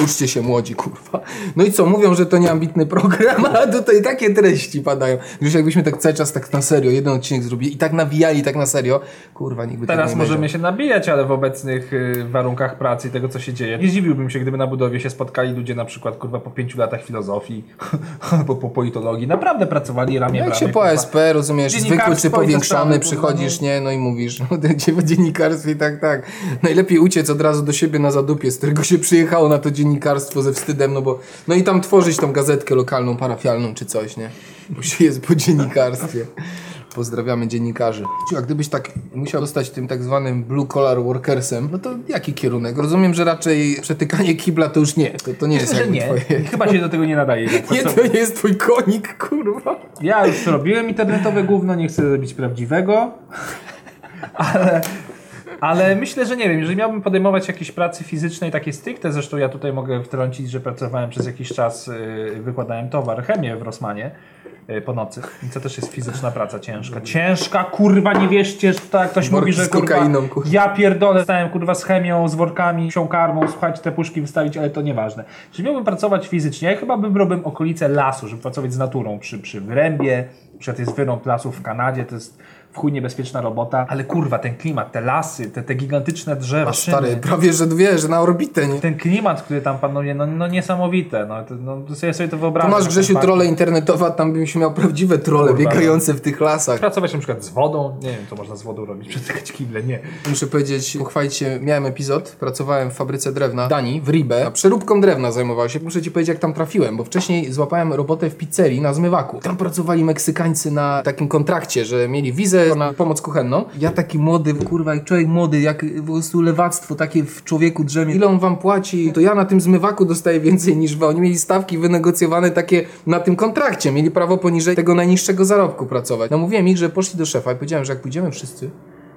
Uczcie się młodzi, kurwa. No i co, mówią, że to nieambitny program, a tutaj takie treści padają. Już jakbyśmy tak cały czas tak na serio, jeden odcinek zrobili i tak nawijali tak na serio, kurwa, nikt by Teraz możemy wiedział. się nabijać, ale w obecnych y, warunkach pracy i tego, co się dzieje. Nie zdziwiłbym się, gdyby na budowie się spotkali ludzie na przykład, kurwa, po pięciu latach filozofii albo po politologii. Naprawdę pracowali ramię w Jak się po kurwa. ASP, rozumiesz, zwykły czy te powiększony, przychodzisz, kurwa, nie, no i mówisz, no w dziennikarstwie, tak, tak. Najlepiej uciec od razu do siebie na zadupie, z którego się przyjechało na to dziennikarstwo ze wstydem, no bo, no i tam tworzyć tą gazetkę lokalną, parafialną czy coś, nie? Bo się jest po dziennikarstwie. Pozdrawiamy dziennikarzy. A gdybyś tak musiał zostać tym tak zwanym blue collar workersem, no to jaki kierunek? Rozumiem, że raczej przetykanie kibla to już nie, to, to nie jest Myślę, jakby nie. twoje... Chyba się do tego nie nadaje. Nie, to nie jest twój konik, kurwa. Ja już robiłem internetowe gówno, nie chcę robić prawdziwego, ale, ale myślę, że nie wiem, jeżeli miałbym podejmować jakieś pracy fizycznej takie stricte, zresztą ja tutaj mogę wtrącić, że pracowałem przez jakiś czas, yy, wykładałem towar, chemię w Rosmanie yy, po nocy, I to też jest fizyczna praca ciężka. Ciężka, kurwa, nie wierzcie, że tak ktoś Worki mówi, że kurwa, kokainą, kurwa. ja pierdolę, stałem kurwa z chemią, z workami, sią karmą, słuchajcie, te puszki wystawić, ale to nieważne. Jeżeli miałbym pracować fizycznie, ja chyba wybrałbym okolice lasu, żeby pracować z naturą, przy, przy wyrębie, przykład jest wyrąb lasów w Kanadzie, to jest w chuj niebezpieczna robota, ale kurwa, ten klimat, te lasy, te, te gigantyczne drzewa, A stary, szyny, prawie że wiesz, że na orbitę, nie? ten klimat, który tam panuje, no, no niesamowite, no, to, no to sobie, sobie to Tu wyobrażam. masz Grzesiu trole internetowe, tam byś miał prawdziwe trole Kurwa, no. biegające w tych lasach. Pracować na przykład z wodą, nie wiem, co można z wodą robić, przetykać kible, nie. Muszę powiedzieć, pochwalić się, miałem epizod, pracowałem w fabryce drewna w Danii, w Ribe, a przeróbką drewna zajmowałem się. Muszę ci powiedzieć, jak tam trafiłem, bo wcześniej złapałem robotę w pizzerii na zmywaku. Tam pracowali Meksykanie Meksykańcy na takim kontrakcie, że mieli wizę na pomoc kuchenną. Ja taki młody, kurwa, człowiek młody, jak po prostu lewactwo takie w człowieku drzemie. Ile on wam płaci? To ja na tym zmywaku dostaję więcej niż wy. Oni mieli stawki wynegocjowane takie na tym kontrakcie. Mieli prawo poniżej tego najniższego zarobku pracować. No mówiłem ich, że poszli do szefa i powiedziałem, że jak pójdziemy wszyscy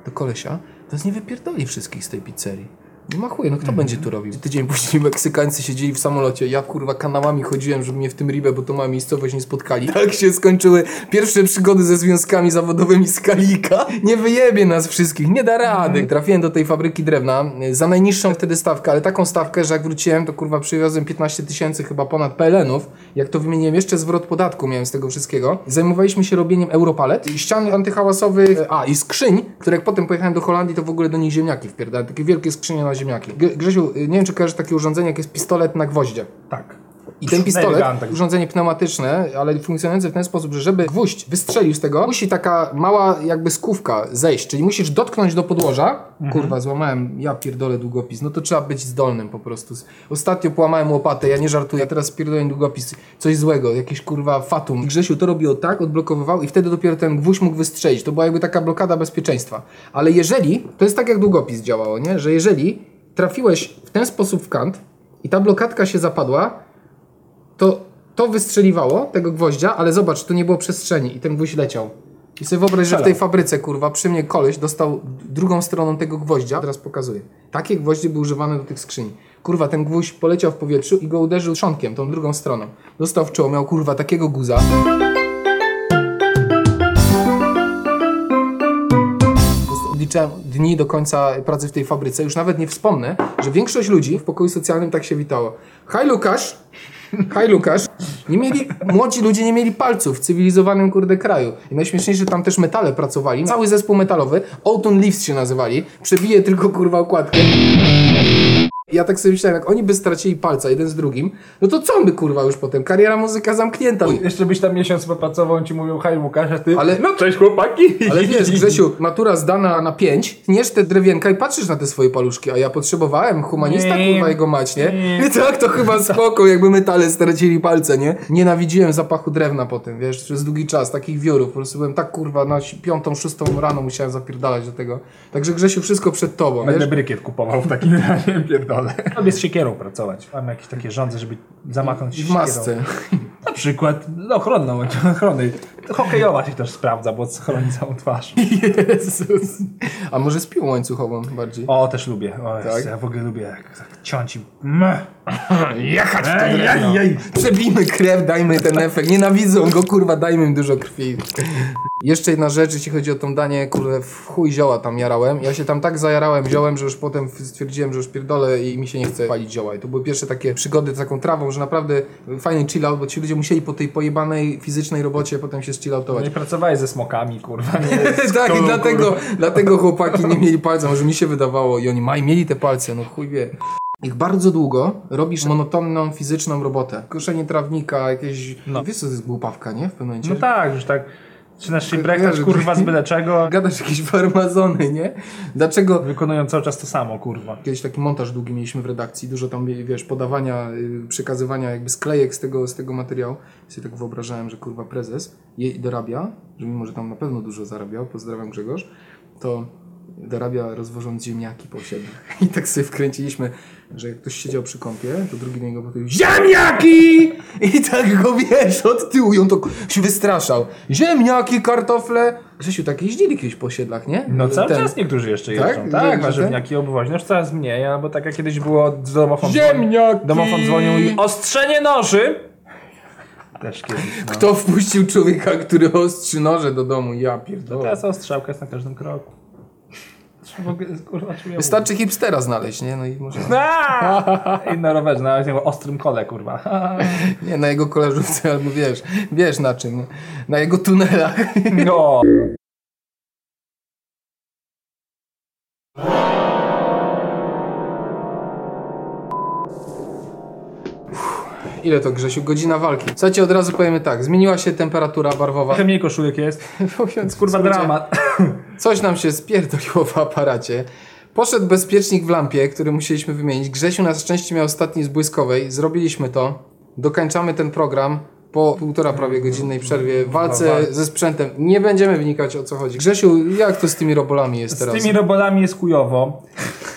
do kolesia, to z nie wypierdoli wszystkich z tej pizzerii. Nie ma chuja, no kto będzie tu robił? Tydzień później Meksykańcy siedzieli w samolocie, ja kurwa kanałami chodziłem, żeby mnie w tym Ribę, bo to mała miejscowość, nie spotkali. Tak się skończyły pierwsze przygody ze związkami zawodowymi z Kalika. Nie wyjebie nas wszystkich, nie da rady. Trafiłem do tej fabryki drewna y, za najniższą wtedy stawkę, ale taką stawkę, że jak wróciłem, to kurwa przywiozłem 15 tysięcy chyba ponad PLN-ów. Jak to wymieniłem, jeszcze zwrot podatku miałem z tego wszystkiego. Zajmowaliśmy się robieniem europalet, ścian antyhałasowych, a i skrzyń, które jak potem pojechałem do Holandii, to w ogóle do nich ziemniaki wpierdałem. Takie wielkie skrzynie na ziemniaki. Grzesiu, y, nie wiem czy kojarzysz takie urządzenie, jak jest pistolet na gwoździe. Tak. I ten pistolet, urządzenie pneumatyczne, ale funkcjonujące w ten sposób, że żeby gwóźdź wystrzelił z tego, musi taka mała jakby skówka zejść, czyli musisz dotknąć do podłoża. Kurwa, złamałem, ja pierdolę długopis. No to trzeba być zdolnym po prostu. Ostatnio połamałem łopatę, ja nie żartuję, teraz pierdolę długopis. Coś złego, jakieś kurwa fatum. I Grzesiu to robiło tak, odblokowywał i wtedy dopiero ten gwóźdź mógł wystrzelić. To była jakby taka blokada bezpieczeństwa. Ale jeżeli, to jest tak jak długopis działało, nie? Że jeżeli trafiłeś w ten sposób w kant i ta blokadka się zapadła, to to wystrzeliwało tego gwoździa, ale zobacz, tu nie było przestrzeni i ten gwóźdź leciał. I sobie wyobraź, że w tej fabryce, kurwa, przy mnie koleś dostał drugą stroną tego gwoździa, teraz pokazuję. Takie gwoździe były używane do tych skrzyni. Kurwa, ten gwóźdź poleciał w powietrzu i go uderzył trzonkiem, tą drugą stroną. Dostał w czoło, miał kurwa takiego guza. Odliczałem dni do końca pracy w tej fabryce. Już nawet nie wspomnę, że większość ludzi w pokoju socjalnym tak się witało. Hej Lukasz! Hej Lukasz! Nie mieli, młodzi ludzie nie mieli palców w cywilizowanym kurde kraju. I najśmieszniejsze, tam też metale pracowali. Cały zespół metalowy, Autumn Leaves się nazywali. Przebije tylko kurwa okładkę. Ja tak sobie myślałem, jak oni by stracili palca jeden z drugim, no to co by kurwa już potem? Kariera muzyka zamknięta. Jeszcze byś tam miesiąc popracował, ci mówił, hej Łukasz, a ty, Ale- no cześć chłopaki. Ale wiesz, Grzesiu, matura zdana na 5, tniesz te drewienka i patrzysz na te swoje paluszki, a ja potrzebowałem humanista, Nie. kurwa, jego mać, nie? Nie. I tak to chyba spoko, jakby metale stracili palce, nie? Nienawidziłem zapachu drewna potem, wiesz, przez długi czas, takich wiórów, po prostu byłem tak, kurwa, na piątą, szóstą rano musiałem zapierdalać do tego. Także Grzesiu, wszystko przed tobą, Będę wiesz? brykiet kupował w takim razie, pierdolę. Lubię z siekierą pracować. Mam jakieś takie rządze, żeby zamachnąć W siekierą. masce. Na przykład, no ochronną, ochrony. Hokejowa się też sprawdza, bo chroni całą twarz. Jezus. A może z piłą łańcuchową bardziej? O, też lubię. O, Tak? Ja w ogóle lubię jak tak ciąć. Jechać w to drewno. Przebijmy krew, dajmy ten efekt. Nienawidzą go, kurwa, dajmy im dużo krwi. Jeszcze jedna rzecz, jeśli chodzi o tą danie, kurde, w chuj zioła tam jarałem. Ja się tam tak zajarałem ziołem, że już potem stwierdziłem, że już pierdolę i mi się nie chce palić zioła. I to były pierwsze takie przygody z taką trawą, że naprawdę fajny chill out, bo ci ludzie musieli po tej pojebanej fizycznej robocie potem się chilloutować. Nie pracowałeś ze smokami, kurwa. Tak, i dlatego, kurwa. dlatego chłopaki nie mieli palca, może mi się wydawało i oni maj mieli te palce, no chuj wie. Jak bardzo długo robisz monotonną fizyczną robotę, koszenie trawnika, jakieś, No. wiesz co to jest głupawka, nie? W pewnym momencie. No tak, już tak. Się brechać, Jezu, kurwa, z byle czego. Gadasz jakieś farmazony, nie? Dlaczego? Wykonują cały czas to samo, kurwa. Kiedyś taki montaż długi mieliśmy w redakcji, dużo tam, wiesz, podawania, y, przekazywania jakby sklejek z tego, z tego materiału. Sobie tak wyobrażałem, że kurwa prezes jej dorabia, że mimo, że tam na pewno dużo zarabiał, pozdrawiam Grzegorz, to dorabia rozwożąc ziemniaki po osiedlach. I tak sobie wkręciliśmy, że jak ktoś siedział przy kąpie, to drugi do niego powiedział ziemniaki! I tak go, wiesz, od tyłu ją to się wystraszał. Ziemniaki, kartofle. Grzesiu, tak jeździli kiedyś po osiedlach, nie? No cały Ten- czas niektórzy jeszcze Tak? jeżdżą. Tak, warzywniaki obywoźne już coraz mniej, albo tak jak kiedyś było z domofon. Ziemniaki! Domofon dzwonił i ostrzenie noży! Też kiedyś, no. Kto wpuścił człowieka, który ostrzy noże do domu? Ja pierdolę. Teraz ostrzałka jest na każdym kroku. Kurwa. Wystarczy hipstera znaleźć, nie? No i może... I na rowerze, nawet na ostrym kole, kurwa. Nie, na jego koleżówce albo wiesz, wiesz na czym. Na jego tunelach. No. Ile to, Grzesiu? Godzina walki. Słuchajcie, od razu powiemy tak. Zmieniła się temperatura barwowa. Trochę mniej koszulek jest. Mówiąc Kurwa, skrócie, dramat. Coś nam się spierdoliło w aparacie. Poszedł bezpiecznik w lampie, który musieliśmy wymienić. Grzesiu na szczęście miał ostatni z błyskowej. Zrobiliśmy to. Dokańczamy ten program. Po półtora prawie godzinnej przerwie w walce ze sprzętem. Nie będziemy wnikać o co chodzi. Grzesiu, jak to z tymi robolami jest Z teraz? tymi robolami jest chujowo.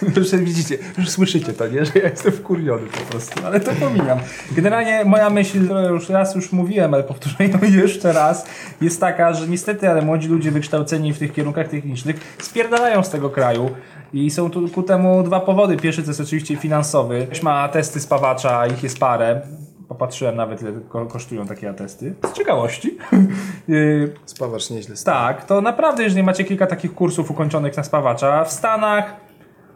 Już widzicie, już słyszycie to, nie? Że ja jestem wkurwiony po prostu, ale to pomijam. Generalnie moja myśl, którą już raz już mówiłem, ale powtórzę ją jeszcze raz, jest taka, że niestety, ale młodzi ludzie wykształceni w tych kierunkach technicznych spierdalają z tego kraju. I są tu ku temu dwa powody. Pierwszy to jest oczywiście finansowy. Ktoś ma testy spawacza, ich jest parę. Popatrzyłem nawet, ile ko- kosztują takie atesty. Z ciekawości. Yy, Spawasz nieźle. tak, to naprawdę, jeżeli macie kilka takich kursów ukończonych na spawacza, w Stanach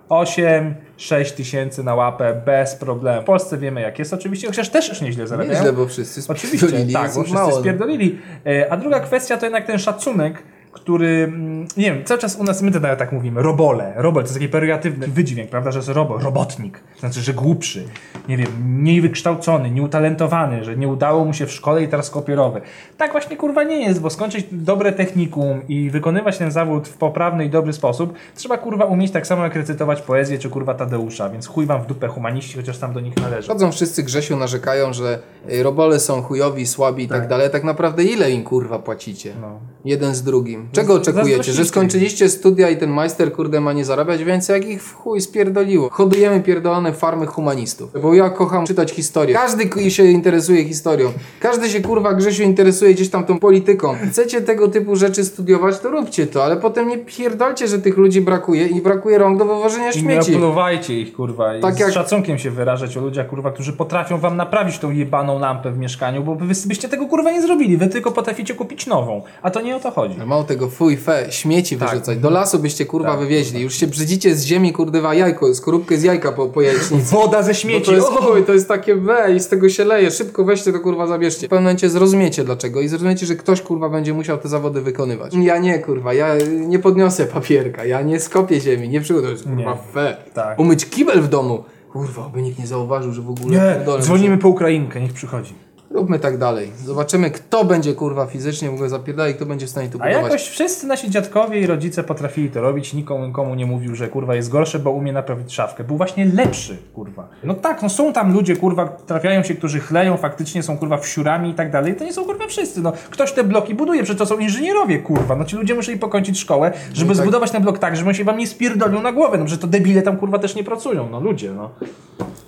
8-6 tysięcy na łapę bez problemu. W Polsce wiemy jak jest oczywiście, chociaż też nieźle zarabiają. Nieźle, bo wszyscy Oczywiście, spierdolili, tak, jest bo wszyscy mało. spierdolili. E, A druga kwestia to jednak ten szacunek, który, mm, nie wiem, cały czas u nas, my nawet tak mówimy, robole. Robol to jest taki pejoratywny wydźwięk, prawda, że jest robo, robotnik. To znaczy, że głupszy, nie wiem, mniej wykształcony, nieutalentowany, że nie udało mu się w szkole i teraz kopierowy. Tak właśnie kurwa nie jest, bo skończyć dobre technikum i wykonywać ten zawód w poprawny i dobry sposób, trzeba kurwa umieć tak samo jak recytować poezję czy kurwa Tadeusza, więc chuj wam w dupę humaniści, chociaż tam do nich należy. Chodzą wszyscy Grzesiu, narzekają, że y, robole są chujowi, słabi i tak, dalej. Tak naprawdę ile im kurwa płacicie? No. Jeden z drugim. Czego oczekujecie? Że skończyliście studia i ten majster kurde ma nie zarabiać więcej, jak ich w chuj spierdoliło. Hodujemy pierdolone farmy humanistów. Bo ja kocham czytać historię. Każdy się interesuje historią. Każdy się kurwa Grzesiu interesuje gdzieś tam tą polityką. Chcecie tego typu rzeczy studiować, to róbcie to, ale potem nie pierdolcie, że tych ludzi brakuje i brakuje rąk do wywożenia I nie śmieci. opluwajcie ich, kurwa. I Tak z jak- szacunkiem się wyrażać o ludziach, kurwa, którzy potrafią wam naprawić tą jebaną lampę w mieszkaniu, bo wy byście tego, kurwa, nie zrobili. Wy tylko potraficie kupić nową. A to nie o to chodzi. Mało tego, fuj, fe, śmieci Tak. wyrzucać. Do lasu byście kurwa Tak. wywieźli. Już się brzydzicie z ziemi, kurwa, jajko, skorupkę z jajka po, po jajecznicy. Woda ze Bo śmieci. to jest, o! chuj, to jest takie we i z tego się leje. Szybko weźcie to kurwa zabierzcie. W pewnym momencie zrozumiecie dlaczego i zrozumiecie, że ktoś kurwa będzie musiał te zawody wykonywać. Ja nie kurwa, ja nie podniosę papierka, ja nie skopię ziemi, nie jest kurwa Nie. fe. Tak. Umyć kibel w domu. Kurwa, by nikt nie zauważył, że w ogóle Nie, dzwonimy po Ukrainkę, niech przychodzi. Róbmy tak dalej. Zobaczymy, kto będzie kurwa fizycznie w ogóle zapierdalał i kto będzie w stanie tu A budować. jakoś wszyscy nasi dziadkowie i rodzice potrafili to robić, nikomu nikomu nie mówił, że kurwa jest gorszy, bo umie naprawić szafkę. Był właśnie lepszy, kurwa. No tak, no są tam ludzie, kurwa, trafiają się, którzy chleją, faktycznie są kurwa wsiurami i tak dalej. To nie są kurwa wszyscy. No, ktoś te bloki buduje, przecież to są inżynierowie, kurwa. No ci ludzie musieli pokończyć szkołę, żeby tak. zbudować ten blok tak, żeby on się wam nie spierdolił na głowę. No, że to debile tam kurwa też nie pracują. No ludzie, no.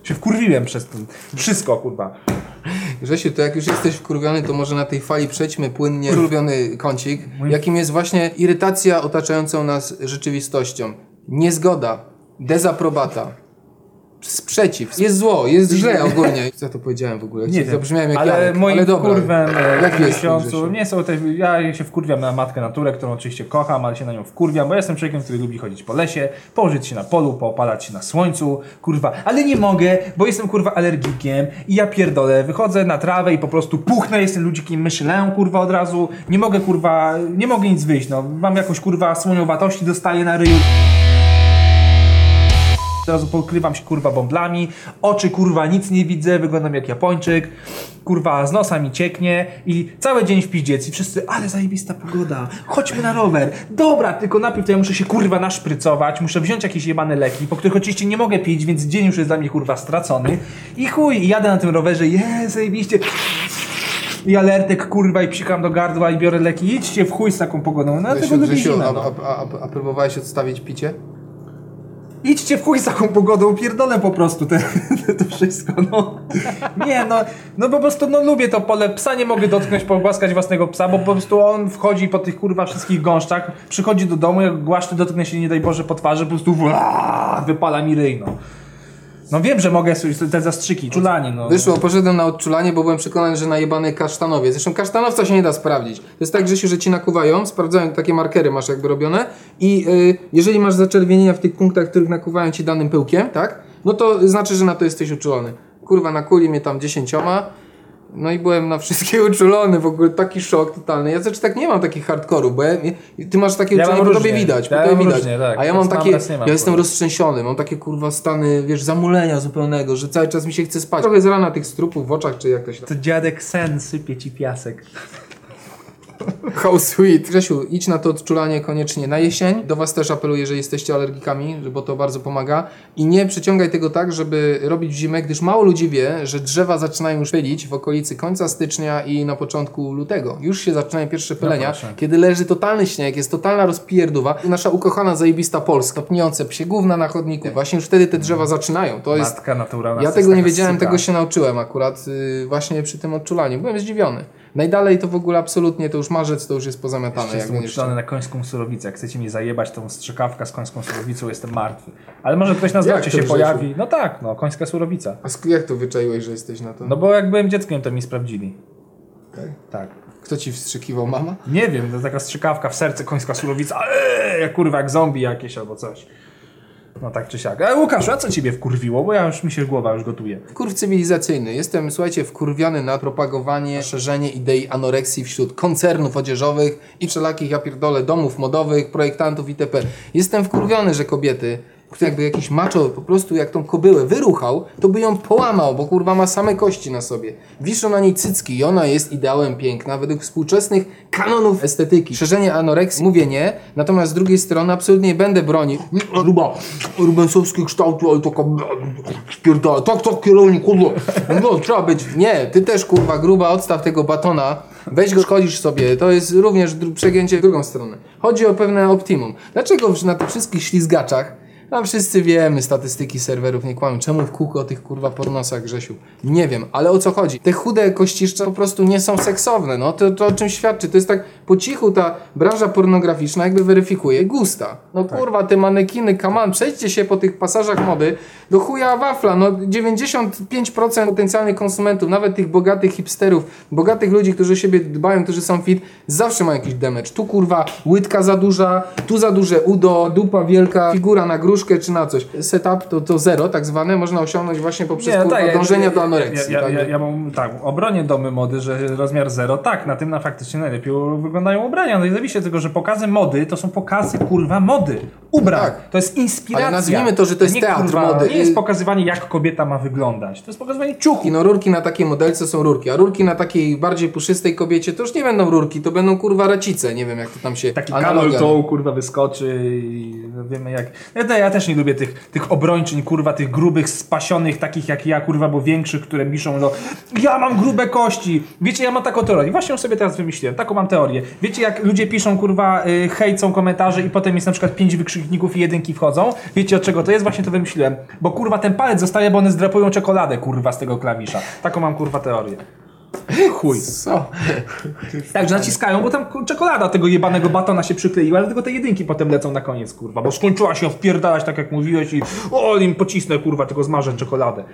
Się wkurwiłem przez to. Wszystko, kurwa. Grzesiu, to jak już jesteś wkurwiony, to może na tej fali przejdźmy płynnie ulubiony kącik, jakim jest właśnie irytacja otaczającą nas rzeczywistością. Niezgoda, dezaprobata, sprzeciw. Jest zło, jest źle ogólnie. Co ja to powiedziałem w ogóle? Nie Zabrzmiałem jak ale moim ale dobra. kurwem e, twój, miesiącu, nie są te, ja się wkurwiam na matkę naturę, którą oczywiście kocham, ale się na nią wkurwiam, bo jestem człowiekiem, który lubi chodzić po lesie, położyć się na polu, poopalać się na słońcu, kurwa, ale nie mogę, bo jestem kurwa alergikiem i ja pierdolę, wychodzę na trawę i po prostu puchnę, jestem ludzikiem myślę, kurwa od razu, nie mogę kurwa, nie mogę nic wyjść, no, mam jakąś kurwa słoniowatości, dostaję na ryju. Od razu pokrywam się kurwa bąblami, oczy kurwa nic nie widzę, wyglądam jak Japończyk, kurwa z nosa mi cieknie i cały dzień w piździec i wszyscy, ale zajebista pogoda, chodźmy na rower, dobra, tylko najpierw to ja muszę się kurwa naszprycować, muszę wziąć jakieś jebane leki, po których oczywiście nie mogę pić, więc dzień już jest dla mnie kurwa stracony. I chuj, i jadę na tym rowerze, jest zajebiście, i alertek kurwa i psikam do gardła i biorę leki, idźcie w chuj z taką pogodą, no Grzesiu, lubię Grzesiu zimę, a, no. a, a, a próbowałeś odstawić picie? Idźcie w chuj z taką pogodą, pierdolę po prostu te, to wszystko, no. Nie, no, no po prostu, no lubię to pole, psa nie mogę dotknąć, pogłaskać własnego psa, bo po prostu on wchodzi po tych kurwa wszystkich gąszczach, przychodzi do domu, jak głaszczy, dotknę się, nie daj Boże, po twarzy, po prostu właaa, wypala mi ryj, no. Wiem, że mogę sobie te zastrzyki, czulanie, no. Wyszło, poszedłem na odczulanie, bo byłem przekonany, że najebany kasztanowie. Zresztą kasztanowca się nie da sprawdzić. To jest tak, Grzesiu, że ci nakuwają, sprawdzają, takie markery masz jakby robione i y, jeżeli masz zaczerwienienia w tych punktach, których nakuwają ci danym pyłkiem, tak? No to znaczy, że na to jesteś uczulony. Kurwa, nakuli mnie tam dziesięcioma, no i byłem na wszystkie uczulony, w ogóle taki szok totalny. Ja znaczy tak nie mam takich hardkorów, bo ja, ty masz takie Ja uczulenie, bo tobie widać, Ja bo tobie widać. różnie, tak. A ja mam takie, mam, ja jestem kurwa. roztrzęsiony, mam takie kurwa stany, wiesz, zamulenia zupełnego, że cały czas mi się chce spać. Trochę z rana tych strupów w oczach, czy jak to się To dziadek sen sypie ci piasek. How sweet. Grzesiu, idź na to odczulanie koniecznie na jesień. Do Was też apeluję, że jesteście alergikami, bo to bardzo pomaga. I nie przeciągaj tego tak, żeby robić w zimę, gdyż mało ludzi wie, że drzewa zaczynają już pylić w okolicy końca stycznia i na początku lutego. Już się zaczynają pierwsze pylenia, proszę. kiedy leży totalny śnieg, jest totalna rozpierduwa. Nasza ukochana, zajebista Polska, topniące psie gówna na chodniku. Właśnie już wtedy te drzewa zaczynają. To jest Matka naturalna. ja to tego jest nie wiedziałem, suka. tego się nauczyłem akurat y, właśnie przy tym odczulaniu. Byłem zdziwiony. Najdalej to w ogóle absolutnie, to już marzec, to już jest pozamiatane. Jeszcze Jak jestem na końską surowicę. Jak chcecie mi zajebać tą strzykawkę z końską surowicą, jestem martwy. Ale może ktoś na to, się pojawi. No tak, no, końska surowica. A jak to wyczaiłeś, że jesteś na to? No bo jak byłem dzieckiem, to mi sprawdzili. Tak. Tak. Kto ci wstrzykiwał, mama? Nie wiem, to taka strzykawka w serce, końska surowica. Eee, kurwa, jak zombie jakieś albo coś. No tak czy siak. E, Łukasz, a co ciebie wkurwiło? Bo ja już mi się głowa już gotuje. Kurw cywilizacyjny. Jestem, słuchajcie, wkurwiony na propagowanie, szerzenie idei anoreksji wśród koncernów odzieżowych i wszelakich, ja pierdolę, domów modowych, projektantów itp. Jestem wkurwiony, że kobiety, jakby jakiś macho po prostu jak tą kobyłę wyruchał, to by ją połamał, bo kurwa ma same kości na sobie. Wiszą na niej cycki i ona jest ideałem piękna według współczesnych kanonów estetyki. Szerzenie anoreksji, mówię nie, natomiast z drugiej strony absolutnie nie będę bronił. Ruba, rubensowski kształt, ale taka spierdala, tak, tak, kierownik, kurwa, no, trzeba być. Nie, ty też kurwa gruba, odstaw tego batona, weź go, szkodzisz sobie, to jest również dru- przegięcie w drugą stronę. Chodzi o pewne optimum. Dlaczego na tych wszystkich ślizgaczach tam wszyscy wiemy, statystyki serwerów nie kłamią. Czemu w kółko o tych kurwa pornosach, Grzesiu? Nie wiem, ale o co chodzi? Te chude kościszcze po prostu nie są seksowne, no to, to o czym świadczy? To jest tak po cichu ta branża pornograficzna jakby weryfikuje gusta. No kurwa, te manekiny, kaman, przejdźcie się po tych pasażach mody do chuja wafla, no 95% potencjalnych konsumentów, nawet tych bogatych hipsterów, bogatych ludzi, którzy o siebie dbają, którzy są fit, zawsze mają jakiś damage. Tu kurwa łydka za duża, tu za duże udo, dupa wielka, figura na gruszkę czy na coś. Setup to, to zero tak zwane można osiągnąć właśnie poprzez kurwa tak, dążenia ja- do anoreksji. Ja, ja, tak? ja, ja mam tak, obronię domy mody, że rozmiar zero, tak, na tym na faktycznie najlepiej wyglądają ubrania. No i zawiście tego, że pokazy mody to są pokazy kurwa mody. Ubrań. Tak. To jest inspiracja. Ale nazwijmy to, że to jest nie, teatr kurwa, mody. Nie jest pokazywanie jak kobieta ma wyglądać. To jest pokazywanie ciuchu. No rurki na takiej modelce są rurki, a rurki na takiej bardziej puszystej kobiecie to już nie będą rurki, to będą kurwa racice, nie wiem jak to tam się Taki camel toe kurwa wyskoczy i no wiemy jak... Ja, ja też nie lubię tych, tych obrończyń kurwa, tych grubych, spasionych, takich jak ja kurwa, bo większych, które piszą no ja mam grube kości. Wiecie, ja mam taką teorię. Właśnie ją sobie teraz wymyśliłem. Taką mam teorię. Wiecie jak ludzie piszą kurwa, y, hejcą komentarze i potem jest na przykład pięć wykrzykników i jedynki wchodzą? Wiecie od czego to jest? Właśnie to wymyśliłem. Bo kurwa ten palec zostaje, bo one zdrapują czekoladę kurwa z tego klawisza. Taką mam kurwa teorię. Chuj. Co? Tak, że naciskają, bo tam czekolada tego jebanego batona się przykleiła, dlatego te jedynki potem lecą na koniec, kurwa, bo skończyła się wpierdalać tak jak mówiłeś i o, im pocisnę, kurwa, tylko zmarzę czekoladę.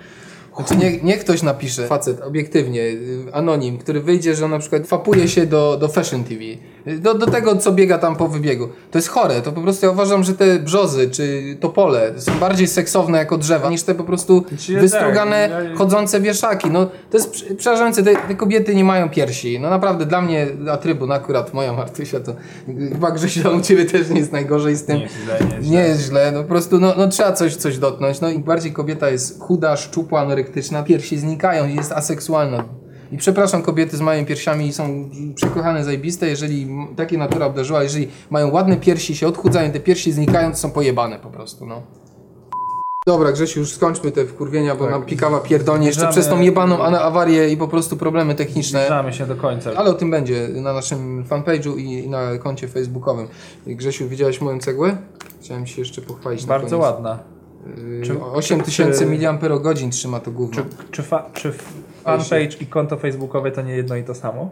Znaczy nie, nie ktoś napisze, facet, obiektywnie, y, anonim, który wyjdzie, że on na przykład fapuje się do, do Fashion TV, do, do tego, co biega tam po wybiegu. To jest chore, to po prostu ja uważam, że te brzozy czy topole są bardziej seksowne jako drzewa, niż te po prostu Znaczy, wystrugane, tak, ja- chodzące wieszaki. No, to jest prze- przerażające, te, te kobiety nie mają piersi. No naprawdę, dla mnie atrybut, akurat moja Martysia, to chyba Grzesiu, u Ciebie też nie jest najgorzej z tym. Nie jest źle, nie jest źle. Nie jest źle, no po prostu no, no trzeba coś, coś dotknąć. No im bardziej kobieta jest chuda, szczupła, anorektyczna, piersi znikają i jest aseksualna. I przepraszam kobiety z małymi piersiami i są przekochane, zajebiste, jeżeli takie natura obdarzyła, jeżeli mają ładne piersi, się odchudzają, te piersi znikają, to są pojebane po prostu, no. Dobra, Grzesiu, już skończmy te wkurwienia, bo Tak. nam pikawa pierdolnie jeszcze przez tą jebaną awarię i po prostu problemy techniczne. Zbliżamy się do końca. Ale o tym będzie na naszym fanpage'u i na koncie facebookowym. Grzesiu, widziałeś moją cegłę? Chciałem się jeszcze pochwalić na Bardzo ładna. Yy, Czy- 8000 czy- mAh trzyma to gówno. Czy, czy, fa, czy fanpage i konto facebookowe to nie jedno i to samo?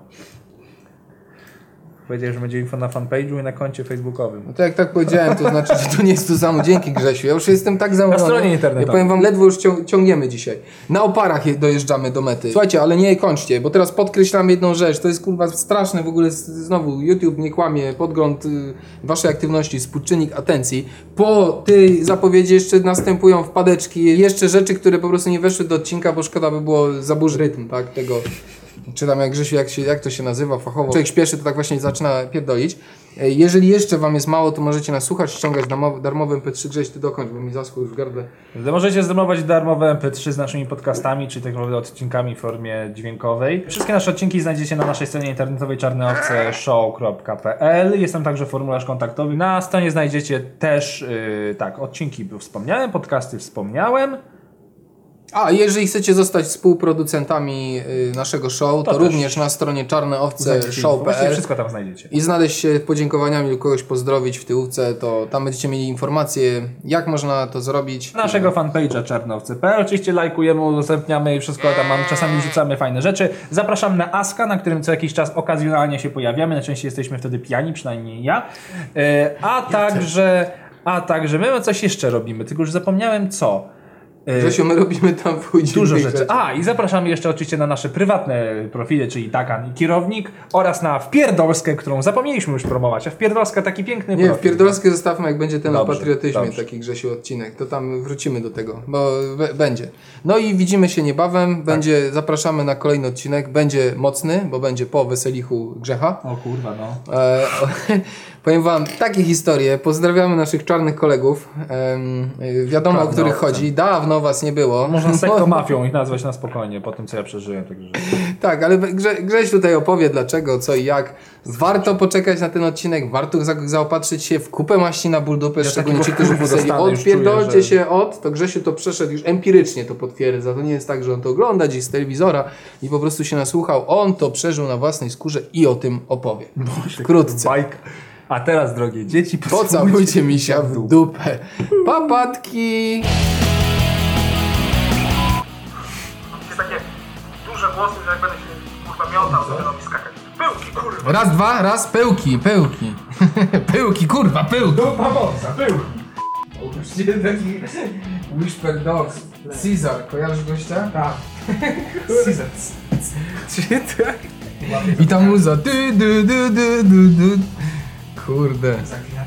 Powiedziałeś, że będzie info na fanpage'u i na koncie facebookowym. No to jak tak powiedziałem, to znaczy, że to nie jest to samo. Dzięki Grzesiu. Ja już jestem tak zamówiony. stronie internetowej. Ja powiem wam, ledwo już cią- ciągniemy dzisiaj. Na oparach je- dojeżdżamy do mety. Słuchajcie, ale nie kończcie, bo teraz podkreślam jedną rzecz. To jest kurwa straszne w ogóle. Znowu YouTube nie kłamie. Podgląd y, waszej aktywności, współczynnik atencji. Po tej zapowiedzi jeszcze następują wpadeczki. Jeszcze rzeczy, które po prostu nie weszły do odcinka, bo szkoda by było zaburzyć rytm, tak? Tego czy tam jak Grzesiu, jak, się, jak to się nazywa fachowo, człowiek śpieszy, to tak właśnie zaczyna pierdolić. E, Jeżeli jeszcze wam jest mało, to możecie nas słuchać, ściągać darmowy MP3 Grześ, ty dokończ, bo mi zaschło już gardle. Możecie zdomować darmowe MP3 z naszymi podcastami, czy tak naprawdę odcinkami w formie dźwiękowej. Wszystkie nasze odcinki znajdziecie na naszej stronie internetowej czarneowce.show.pl. Jest tam także formularz kontaktowy. Na stronie znajdziecie też, yy, tak, odcinki wspomniałem, podcasty wspomniałem. A, jeżeli chcecie zostać współproducentami y, naszego show, to, To również na stronie Właściwie czarneowce.show.pl wszystko tam znajdziecie. i znaleźć się podziękowaniami lub kogoś pozdrowić w tyłówce, to tam będziecie mieli informacje, jak można to zrobić. Naszego fanpage'a czarnowcy.pl. Oczywiście lajkujemy, udostępniamy i wszystko tam mam, czasami wrzucamy fajne rzeczy. Zapraszam na Aska, na którym co jakiś czas okazjonalnie się pojawiamy. Najczęściej jesteśmy wtedy pijani, przynajmniej ja. E, a także, a także my coś jeszcze robimy, tylko już zapomniałem co. E, Grzesiu, my robimy tam pójdzie Dużo rzeczy. A, i zapraszamy jeszcze oczywiście na nasze prywatne profile, czyli Dakan i Kierownik oraz na Wpierdolskę, którą zapomnieliśmy już promować. A Wpierdolska taki piękny Nie, w profil. Pierdolskie zostawmy, jak będzie ten o Dobrze, patriotyzmie, dobrze. taki Grzesiu odcinek, to tam wrócimy do tego, bo będzie. No i widzimy się niebawem, będzie, zapraszamy na kolejny odcinek, będzie mocny, bo będzie po weselichu Grzecha. O kurwa, no. E, powiem wam takie historie. Pozdrawiamy naszych czarnych kolegów. Em, e, wiadomo, o Czarne których chodzi. Dawno was nie było. Można sektomafią ich nazwać na spokojnie, po tym co ja przeżyłem, także... Tak, ale Grze, Grześ tutaj opowie dlaczego, co i jak. Warto poczekać na ten odcinek, warto za, zaopatrzyć się w kupę maści na ból dupę, Ja szczególnie ci, którzy pisali odpierdolcie czuję, że- się od, to Grzesiu to przeszedł już empirycznie to potwierdza. To nie jest tak, że on to ogląda gdzieś z telewizora i po prostu się nasłuchał. On to przeżył na własnej skórze i o tym opowie. Wkrótce. Bajka. A teraz, drogie dzieci, Pocałujcie misia w dupę. Papatki! Jest takie duże głosy, że jak będę się kurwa miotał, to będą mi skakać. Pyłki, kurwa! Raz, dwa, raz, pyłki, pyłki. pyłki, kurwa, pyłki. Dupa mocna, był. taki Whisper Dogs. Caesar, kojarzysz gościa? Tak. Caesar. Czy tak? I ta muza. Du, du, du, du, du, du. Kurde.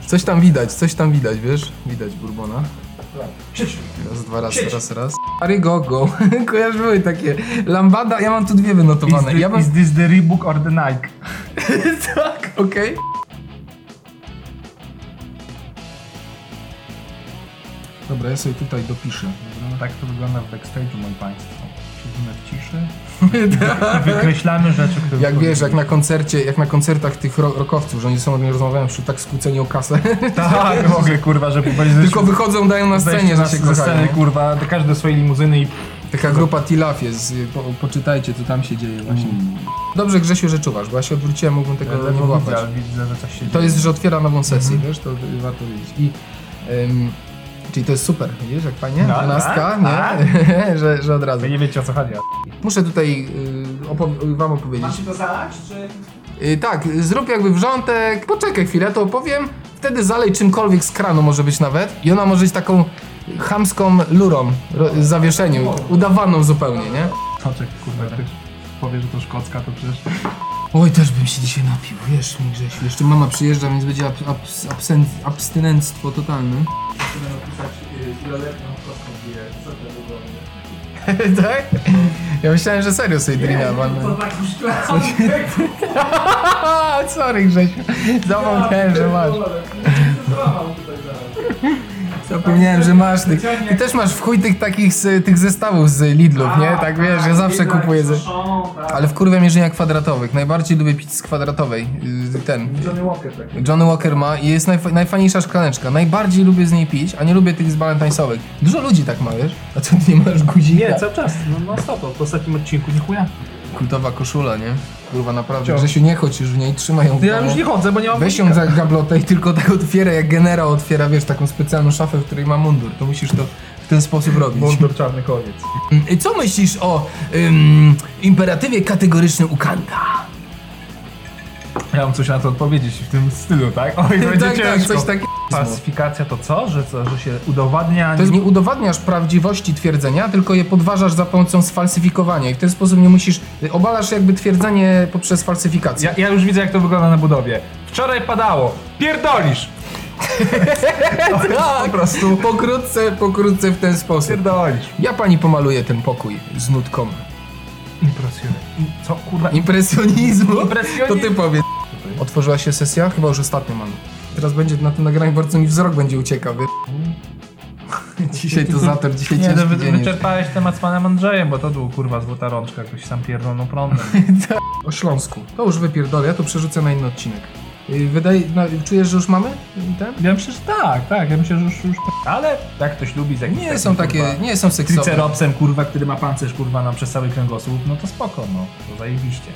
Coś tam widać, coś tam widać, wiesz? Widać Bourbona. Raz, dwa, raz, raz, raz. Stary go, go. Kojarzyły takie. Lambada, ja mam tu dwie wynotowane. Ja bym... Is this the Reebok or the Nike? tak, okej. Dobra, ja sobie tutaj dopiszę. No, tak to wygląda w backstage'u, moi państwo. Siedzimy w ciszy. Wykreślamy rzeczy, które... Jak wiesz, jak na koncercie, jak na koncertach tych ro rockowców, że oni są nie rozmawiają wśród tak skłóceni o kasę. Tak, w ogóle, kurwa, żeby powiedzieć... Tylko wychodzą, dają na scenie, że się kochają. sceny, kurwa, każdy do swojej limuzyny i... Taka grupa Tilaf jest, y, po, poczytajcie co tam się dzieje właśnie. Dobrze Grzesiu, że czuwasz, bo ja się odwróciłem, mógłbym tego nie widzę, włapać. ale widzę, że coś się To dzieje. jest, że otwiera nową sesję, wiesz, to y, warto wiedzieć. I, ym, czyli to jest super, widzisz, jak fajnie? No, Dwunastka, tak, nie? tak. że, że od razu. Wy nie wiecie o co chodzi. Muszę tutaj y, opow- wam opowiedzieć. to zalać, czy... Y, tak, zrób jakby wrzątek, poczekaj chwilę, to opowiem. Wtedy zalej czymkolwiek z kranu może być nawet i ona może być taką chamską lurą, ro- zawieszeniu, udawaną zupełnie, nie? Soczek, kurwa, jak ktoś powie, że to szkocka, to przecież... Oj, też bym się dzisiaj napił, wiesz mi Grzesiu, jeszcze mama przyjeżdża, więc będzie ab abs absen abstynentstwo totalne. tak? Ja myślałem, że serio sobie drina walnę. Sorry Grzesiu, zapomniałem, że masz. Zapomniałem, że masz tych. Ty też masz w chuj tych takich z, tych zestawów z Lidlów, nie? Tak wiesz, ja zawsze kupuję ze... Ale w kurwę mierzenia kwadratowych. Najbardziej lubię pić z kwadratowej. Yy, Ten. Johnny Walker taki. Johnny Walker ma i jest najfa- najfajniejsza szklaneczka. Najbardziej lubię z niej pić, a nie lubię tych z Valentine'sowych. Dużo ludzi tak ma, wiesz? A co, ty nie masz guzika? Nie, cały czas, no, no stop, w ostatnim odcinku nie chuja. Kultowa koszula, nie? Kurwa, naprawdę. Wciąż. Grzesiu, nie chodź już w niej, trzymaj ją w Ja domu. już nie chodzę, bo nie mam Weź ją za gablotę i tylko tak otwiera, jak generał otwiera, wiesz, taką specjalną szafę, w której ma mundur. To musisz to w ten sposób robić. Mundur czarny koniec. Mm, Co myślisz o ym, imperatywie kategorycznym u Mam coś na to odpowiedzieć w tym stylu, tak? Oj, będzie tak, tak, ciężko. coś takiego. Falsyfikacja to co? Że co? Że się udowadnia... To jest nie udowadniasz prawdziwości twierdzenia, tylko je podważasz za pomocą sfalsyfikowania i w ten sposób nie musisz, obalasz jakby twierdzenie poprzez falsyfikację. Ja, ja już widzę jak to wygląda na budowie. Wczoraj padało. Pierdolisz! tak, Po prostu pokrótce, pokrótce w ten sposób. pierdolisz. Ja pani pomaluję ten pokój z nutką. Impresjonalne. Co kurwa? Impresjonizmu? Impresjonizm. To ty powiedz. Otworzyła się sesja? Chyba już ostatnio mamy. Teraz będzie na tym nagraniu bardzo mi wzrok będzie uciekał, wie? Dzisiaj to zator, dzisiaj Nie, ciężki wy, dzień wyczerpałeś temat z panem Andrzejem, bo to był kurwa złota rączka, jakoś sam pierdolną prądem. O Śląsku. To już wypierdolę, ja to przerzucę na inny odcinek. Yy, Wydaje, no, czujesz, że już mamy ten? Ja myślę, że tak, tak, ja myślę, że już, już ale jak ktoś lubi z jakimś Nie są takie, kurwa, nie są seksowe. triceropsem, kurwa, który ma pancerz, kurwa, nam przez cały kręgosłup, no to spoko, no, to zajebiście.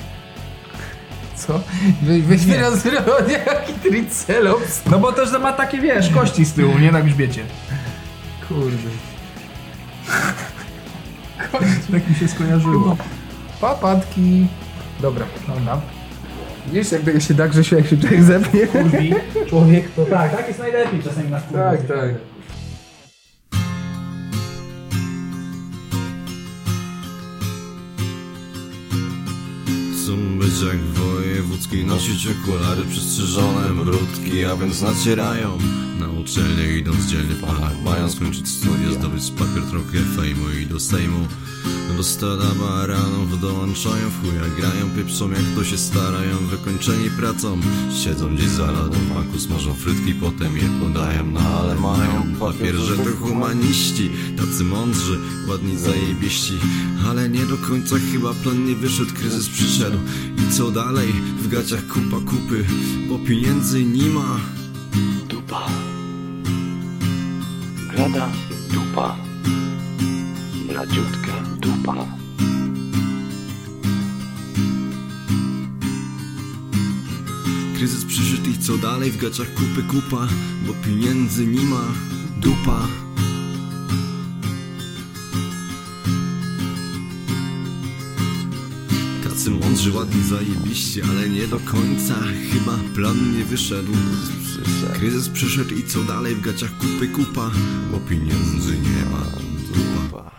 Co? Weźmy rozrodę, jaki tricelops. No bo też ma takie, wiesz, kości z tyłu, nie na grzbiecie. Kurde. Tak mi się skojarzyło. Papatki. Dobra. Dobra. Wiesz, jak tego się da, Grzesiu, jak się człowiek zepnie? Kurwi, człowiek to tak, tak jest najlepiej czasami na kurwa. Tak, tak. Jak wojewódzki, nosić okulary przystrzyżone, brudki, a więc nacierają. Na uczelnię idąc dzielnie w planach, mają skończyć studia, zdobyć papier trochę fejmu i do sejmu. Do stada baranów dołączają, w chuja grają, pieprzą jak to się starają. Wykończeni pracą, siedzą gdzieś za lodą w maku, smażą frytki, potem je podają No ale mają papier, że to humaniści Tacy mądrzy, ładni zajebiści. Ale nie do końca chyba plan nie wyszedł, kryzys przyszedł I co dalej? W gaciach kupa kupy, bo pieniędzy nie ma Dupa. Grada dupa. Mladziutka dupa. Kryzys przyszedł i co dalej? W gaciach kupy kupa, bo pieniędzy nie ma Dupa Tacy mądrzy, ładni, zajebiście, ale nie do końca. Chyba plan nie wyszedł. Kryzys przyszedł i co dalej? W gaciach kupy kupa, bo pieniędzy nie ma. Dupa